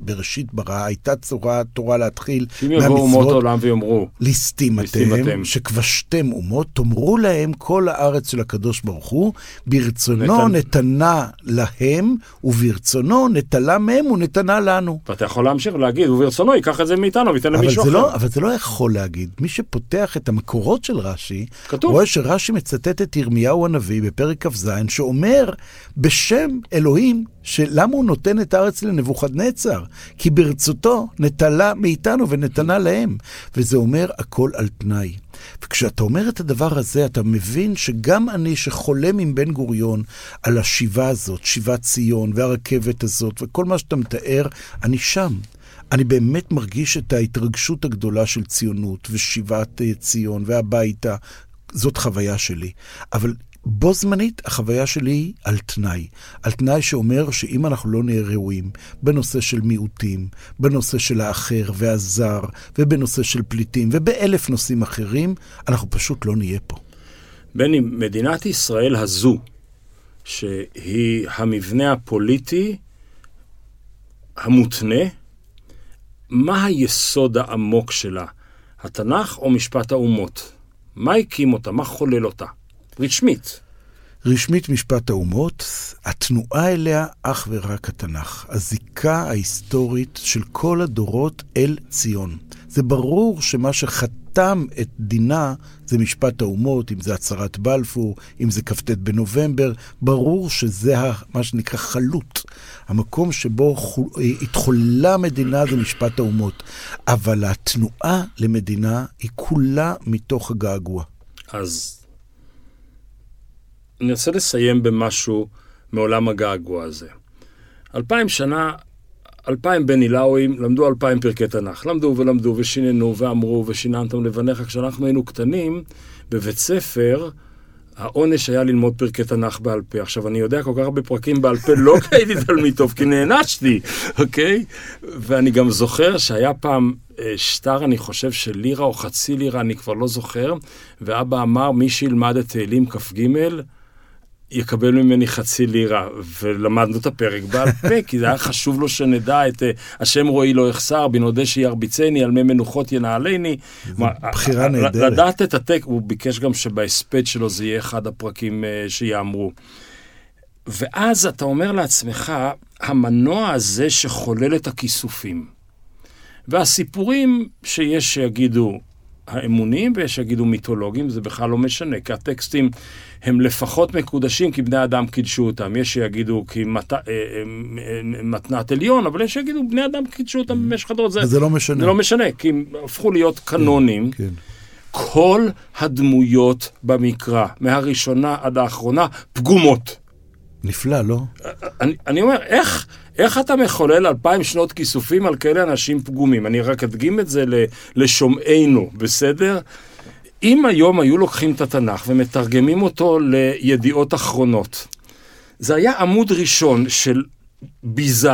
בראשית ברא? הייתה צורה, תורה להתחיל אם יבואו אומות העולם ויאמרו, ליסטים אתם. שכבשתם אומות, תאמרו להם כל הארץ של הקדוש ברוך הוא, ברצונו נתן- נתנה להם, וברצונו נטלה מהם ונתנה לנו. ואתה יכול להמשיך ולהגיד, וברצונו ייקח את זה מאיתנו וייתן למישהו זה, אחר. לא, אבל זה לא יכול להגיד. מי שפותח את המקורות של רש"י, כתוב. רואה שרש"י מצטט את ירמיהו הנביא בפרק כ"ז, שאומר בשם אלוהים, שלמה הוא נותן את הארץ לנבוכדנצר? כי ברצותו נטלה מאיתנו ונתנה להם. וזה אומר הכל על תנאי. וכשאתה אומר את הדבר הזה, אתה מבין שגם אני שחולם עם בן גוריון על השיבה הזאת, שיבת ציון והרכבת הזאת, וכל מה שאתה מתאר, אני שם. אני באמת מרגיש את ההתרגשות הגדולה של ציונות ושיבת אה, ציון והביתה. זאת חוויה שלי. אבל בו זמנית, החוויה שלי היא על תנאי. על תנאי שאומר שאם אנחנו לא נהיה ראויים בנושא של מיעוטים, בנושא של האחר והזר, ובנושא של פליטים, ובאלף נושאים אחרים, אנחנו פשוט לא נהיה פה. בני, מדינת ישראל הזו, שהיא המבנה הפוליטי המותנה, מה היסוד העמוק שלה? התנ"ך או משפט האומות? מה הקים אותה? מה חולל אותה? רשמית. רשמית משפט האומות, התנועה אליה אך ורק התנ"ך. הזיקה ההיסטורית של כל הדורות אל ציון. זה ברור שמה שחתם את דינה זה משפט האומות, אם זה הצהרת בלפור, אם זה כ"ט בנובמבר, ברור שזה מה שנקרא חלוט. המקום שבו התחוללה מדינה זה משפט האומות. אבל התנועה למדינה היא כולה מתוך הגעגוע. אז אני רוצה לסיים במשהו מעולם הגעגוע הזה. אלפיים שנה, אלפיים בני לאוים למדו אלפיים פרקי תנ"ך. למדו ולמדו ושיננו ואמרו ושיננתם לבניך. כשאנחנו היינו קטנים, בבית ספר, העונש היה ללמוד פרקי תנ"ך בעל פה. עכשיו, אני יודע כל כך הרבה פרקים בעל פה, לא [LAUGHS] כי הייתי תלמיד טוב, כי נענשתי, אוקיי? ואני גם זוכר שהיה פעם אה, שטר, אני חושב, של לירה או חצי לירה, אני כבר לא זוכר, ואבא אמר, מי שילמד את תהילים כ"ג, יקבל ממני חצי לירה, ולמדנו את הפרק בעל [LAUGHS] פה, כי זה היה חשוב לו שנדע את אה, השם רועי לא יחסר, בנודה שירביצני, על מי מנוחות ינעלני. בחירה נהדרת. לדעת את הטק, הוא ביקש גם שבהספד שלו זה יהיה אחד הפרקים אה, שיאמרו. ואז אתה אומר לעצמך, המנוע הזה שחולל את הכיסופים. והסיפורים שיש שיגידו האמונים ויש שיגידו מיתולוגיים, זה בכלל לא משנה, כי הטקסטים הם לפחות מקודשים כי בני אדם קידשו אותם. יש שיגידו כי מת... אה, אה, מתנת עליון, אבל יש שיגידו בני אדם קידשו אותם mm. במשך הדורות. זה, זה לא משנה. זה לא משנה, כי הם הפכו להיות קנונים. כן, כן. כל הדמויות במקרא, מהראשונה עד האחרונה, פגומות. נפלא, לא? אני, אני אומר, איך, איך אתה מחולל אלפיים שנות כיסופים על כאלה אנשים פגומים? אני רק אדגים את זה לשומעינו, בסדר? אם היום היו לוקחים את התנ"ך ומתרגמים אותו לידיעות אחרונות, זה היה עמוד ראשון של ביזה,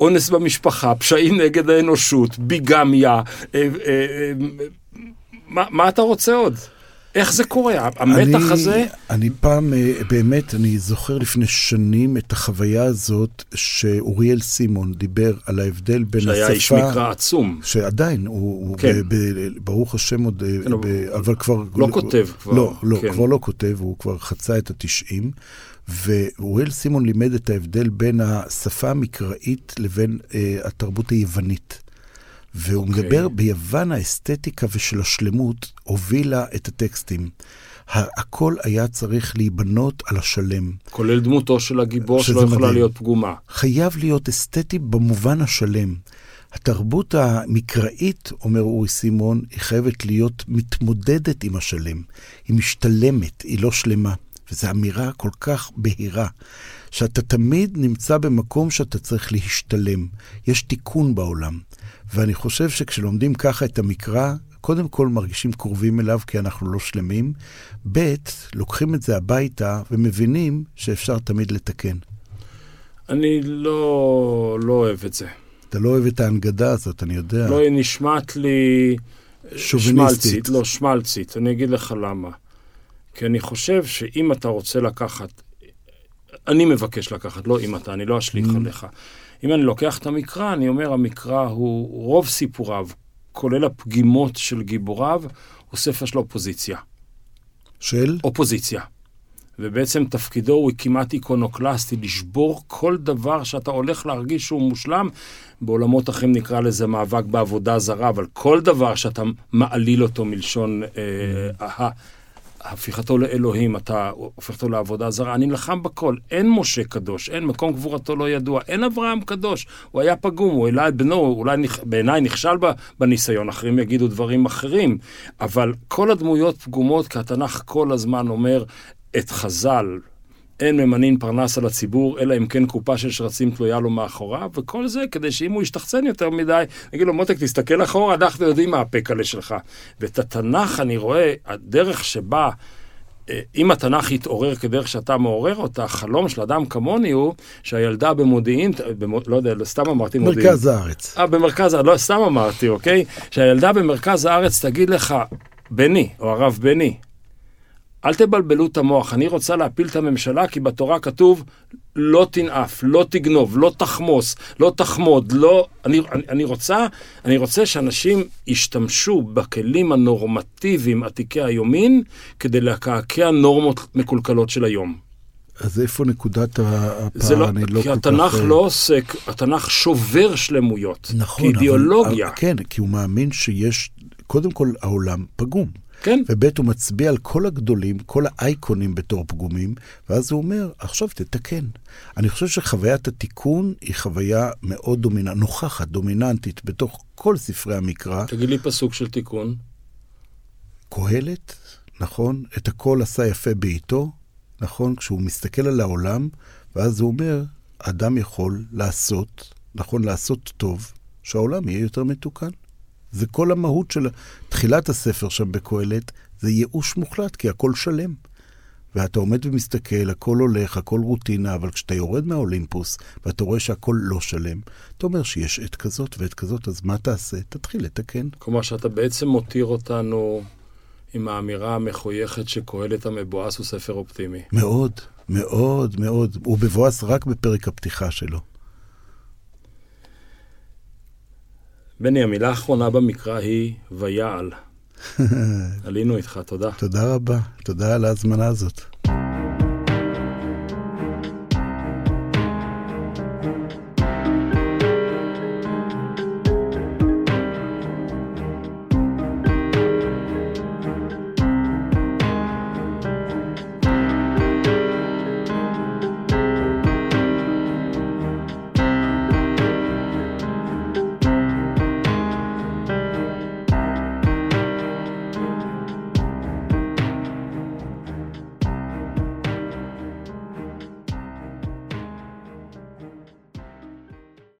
אונס במשפחה, פשעים נגד האנושות, ביגמיה, אה, אה, אה, מה, מה אתה רוצה עוד? איך זה קורה? המתח אני, הזה? אני פעם, אה, באמת, אני זוכר לפני שנים את החוויה הזאת שאוריאל סימון דיבר על ההבדל בין שהיה השפה... שהיה איש מקרא עצום. שעדיין, הוא, כן. ב, ב, ברוך השם עוד, אה, כן, ב, אבל כבר... לא הוא, כותב כבר. לא, לא, כן. כבר לא כותב, הוא כבר חצה את התשעים. ואוריאל סימון לימד את ההבדל בין השפה המקראית לבין אה, התרבות היוונית. והוא okay. אוקיי. מדבר ביוון האסתטיקה ושל השלמות הובילה את הטקסטים. הכל היה צריך להיבנות על השלם. כולל דמותו של הגיבור שלא יכולה מדהים. להיות פגומה. חייב להיות אסתטי במובן השלם. התרבות המקראית, אומר אורי סימון, היא חייבת להיות מתמודדת עם השלם. היא משתלמת, היא לא שלמה. וזו אמירה כל כך בהירה, שאתה תמיד נמצא במקום שאתה צריך להשתלם. יש תיקון בעולם. ואני חושב שכשלומדים ככה את המקרא, קודם כל מרגישים קרובים אליו כי אנחנו לא שלמים, ב', לוקחים את זה הביתה ומבינים שאפשר תמיד לתקן. אני לא, לא אוהב את זה. אתה לא אוהב את ההנגדה הזאת, אני יודע. לא, היא נשמעת לי... שוביניסטית. לא, שמלצית. אני אגיד לך למה. כי אני חושב שאם אתה רוצה לקחת, אני מבקש לקחת, לא אם אתה, אני לא אשליך mm. עליך. אם אני לוקח את המקרא, אני אומר, המקרא הוא רוב סיפוריו, כולל הפגימות של גיבוריו, הוא ספר של אופוזיציה. של? אופוזיציה. ובעצם תפקידו הוא כמעט איקונוקלסטי, לשבור כל דבר שאתה הולך להרגיש שהוא מושלם. בעולמות אחרים נקרא לזה מאבק בעבודה זרה, אבל כל דבר שאתה מעליל אותו מלשון אה, אה, הפיכתו לאלוהים, אתה הופך אותו לעבודה זרה, אני נלחם בכל. אין משה קדוש, אין מקום קבורתו לא ידוע, אין אברהם קדוש. הוא היה פגום, הוא העלה את בנו, אולי. בעיניי נכשל בניסיון, אחרים יגידו דברים אחרים. אבל כל הדמויות פגומות, כי התנ"ך כל הזמן אומר את חז"ל, אין ממנין פרנס על הציבור, אלא אם כן קופה של שרצים תלויה לו מאחוריו, וכל זה כדי שאם הוא ישתחצן יותר מדי, נגיד לו, מותק, תסתכל אחורה, אנחנו יודעים מה הפקלה שלך. ואת התנ"ך אני רואה, הדרך שבה... אה, אם התנ"ך יתעורר כדרך שאתה מעורר אותה, החלום של אדם כמוני הוא שהילדה במודיעין, במו, לא יודע, סתם אמרתי מודיעין. מרכז הארץ. אה, במרכז, לא, סתם אמרתי, אוקיי? שהילדה במרכז הארץ תגיד לך, בני, או הרב בני, אל תבלבלו את המוח, אני רוצה להפיל את הממשלה כי בתורה כתוב לא תנאף, לא תגנוב, לא תחמוס, לא תחמוד, לא... אני, אני, אני, רוצה, אני רוצה שאנשים ישתמשו בכלים הנורמטיביים עתיקי היומין כדי לקעקע נורמות מקולקלות של היום. אז איפה נקודת הפער? זה לא, אני לא כי התנ"ך כך... לא עוסק, התנ"ך שובר שלמויות. נכון, כאידיאולוגיה. אבל, כן, כי הוא מאמין שיש, קודם כל העולם פגום. כן. וב' הוא מצביע על כל הגדולים, כל האייקונים בתור פגומים, ואז הוא אומר, עכשיו תתקן. אני חושב שחוויית התיקון היא חוויה מאוד דומיננטית, נוכחת, דומיננטית, בתוך כל ספרי המקרא. תגיד לי פסוק של תיקון. קהלת, נכון? את הכל עשה יפה בעיתו, נכון? כשהוא מסתכל על העולם, ואז הוא אומר, אדם יכול לעשות, נכון, לעשות טוב, שהעולם יהיה יותר מתוקן. זה כל המהות של תחילת הספר שם בקהלת, זה ייאוש מוחלט, כי הכל שלם. ואתה עומד ומסתכל, הכל הולך, הכל רוטינה, אבל כשאתה יורד מהאולימפוס, ואתה רואה שהכל לא שלם, אתה אומר שיש עת כזאת ועת כזאת, אז מה תעשה? תתחיל לתקן. כלומר שאתה בעצם מותיר אותנו עם האמירה המחויכת שקהלת המבואס הוא ספר אופטימי. מאוד, מאוד, מאוד. הוא מבואס רק בפרק הפתיחה שלו. בני, המילה האחרונה במקרא היא ויעל. [LAUGHS] עלינו איתך, תודה. תודה רבה. תודה על ההזמנה הזאת.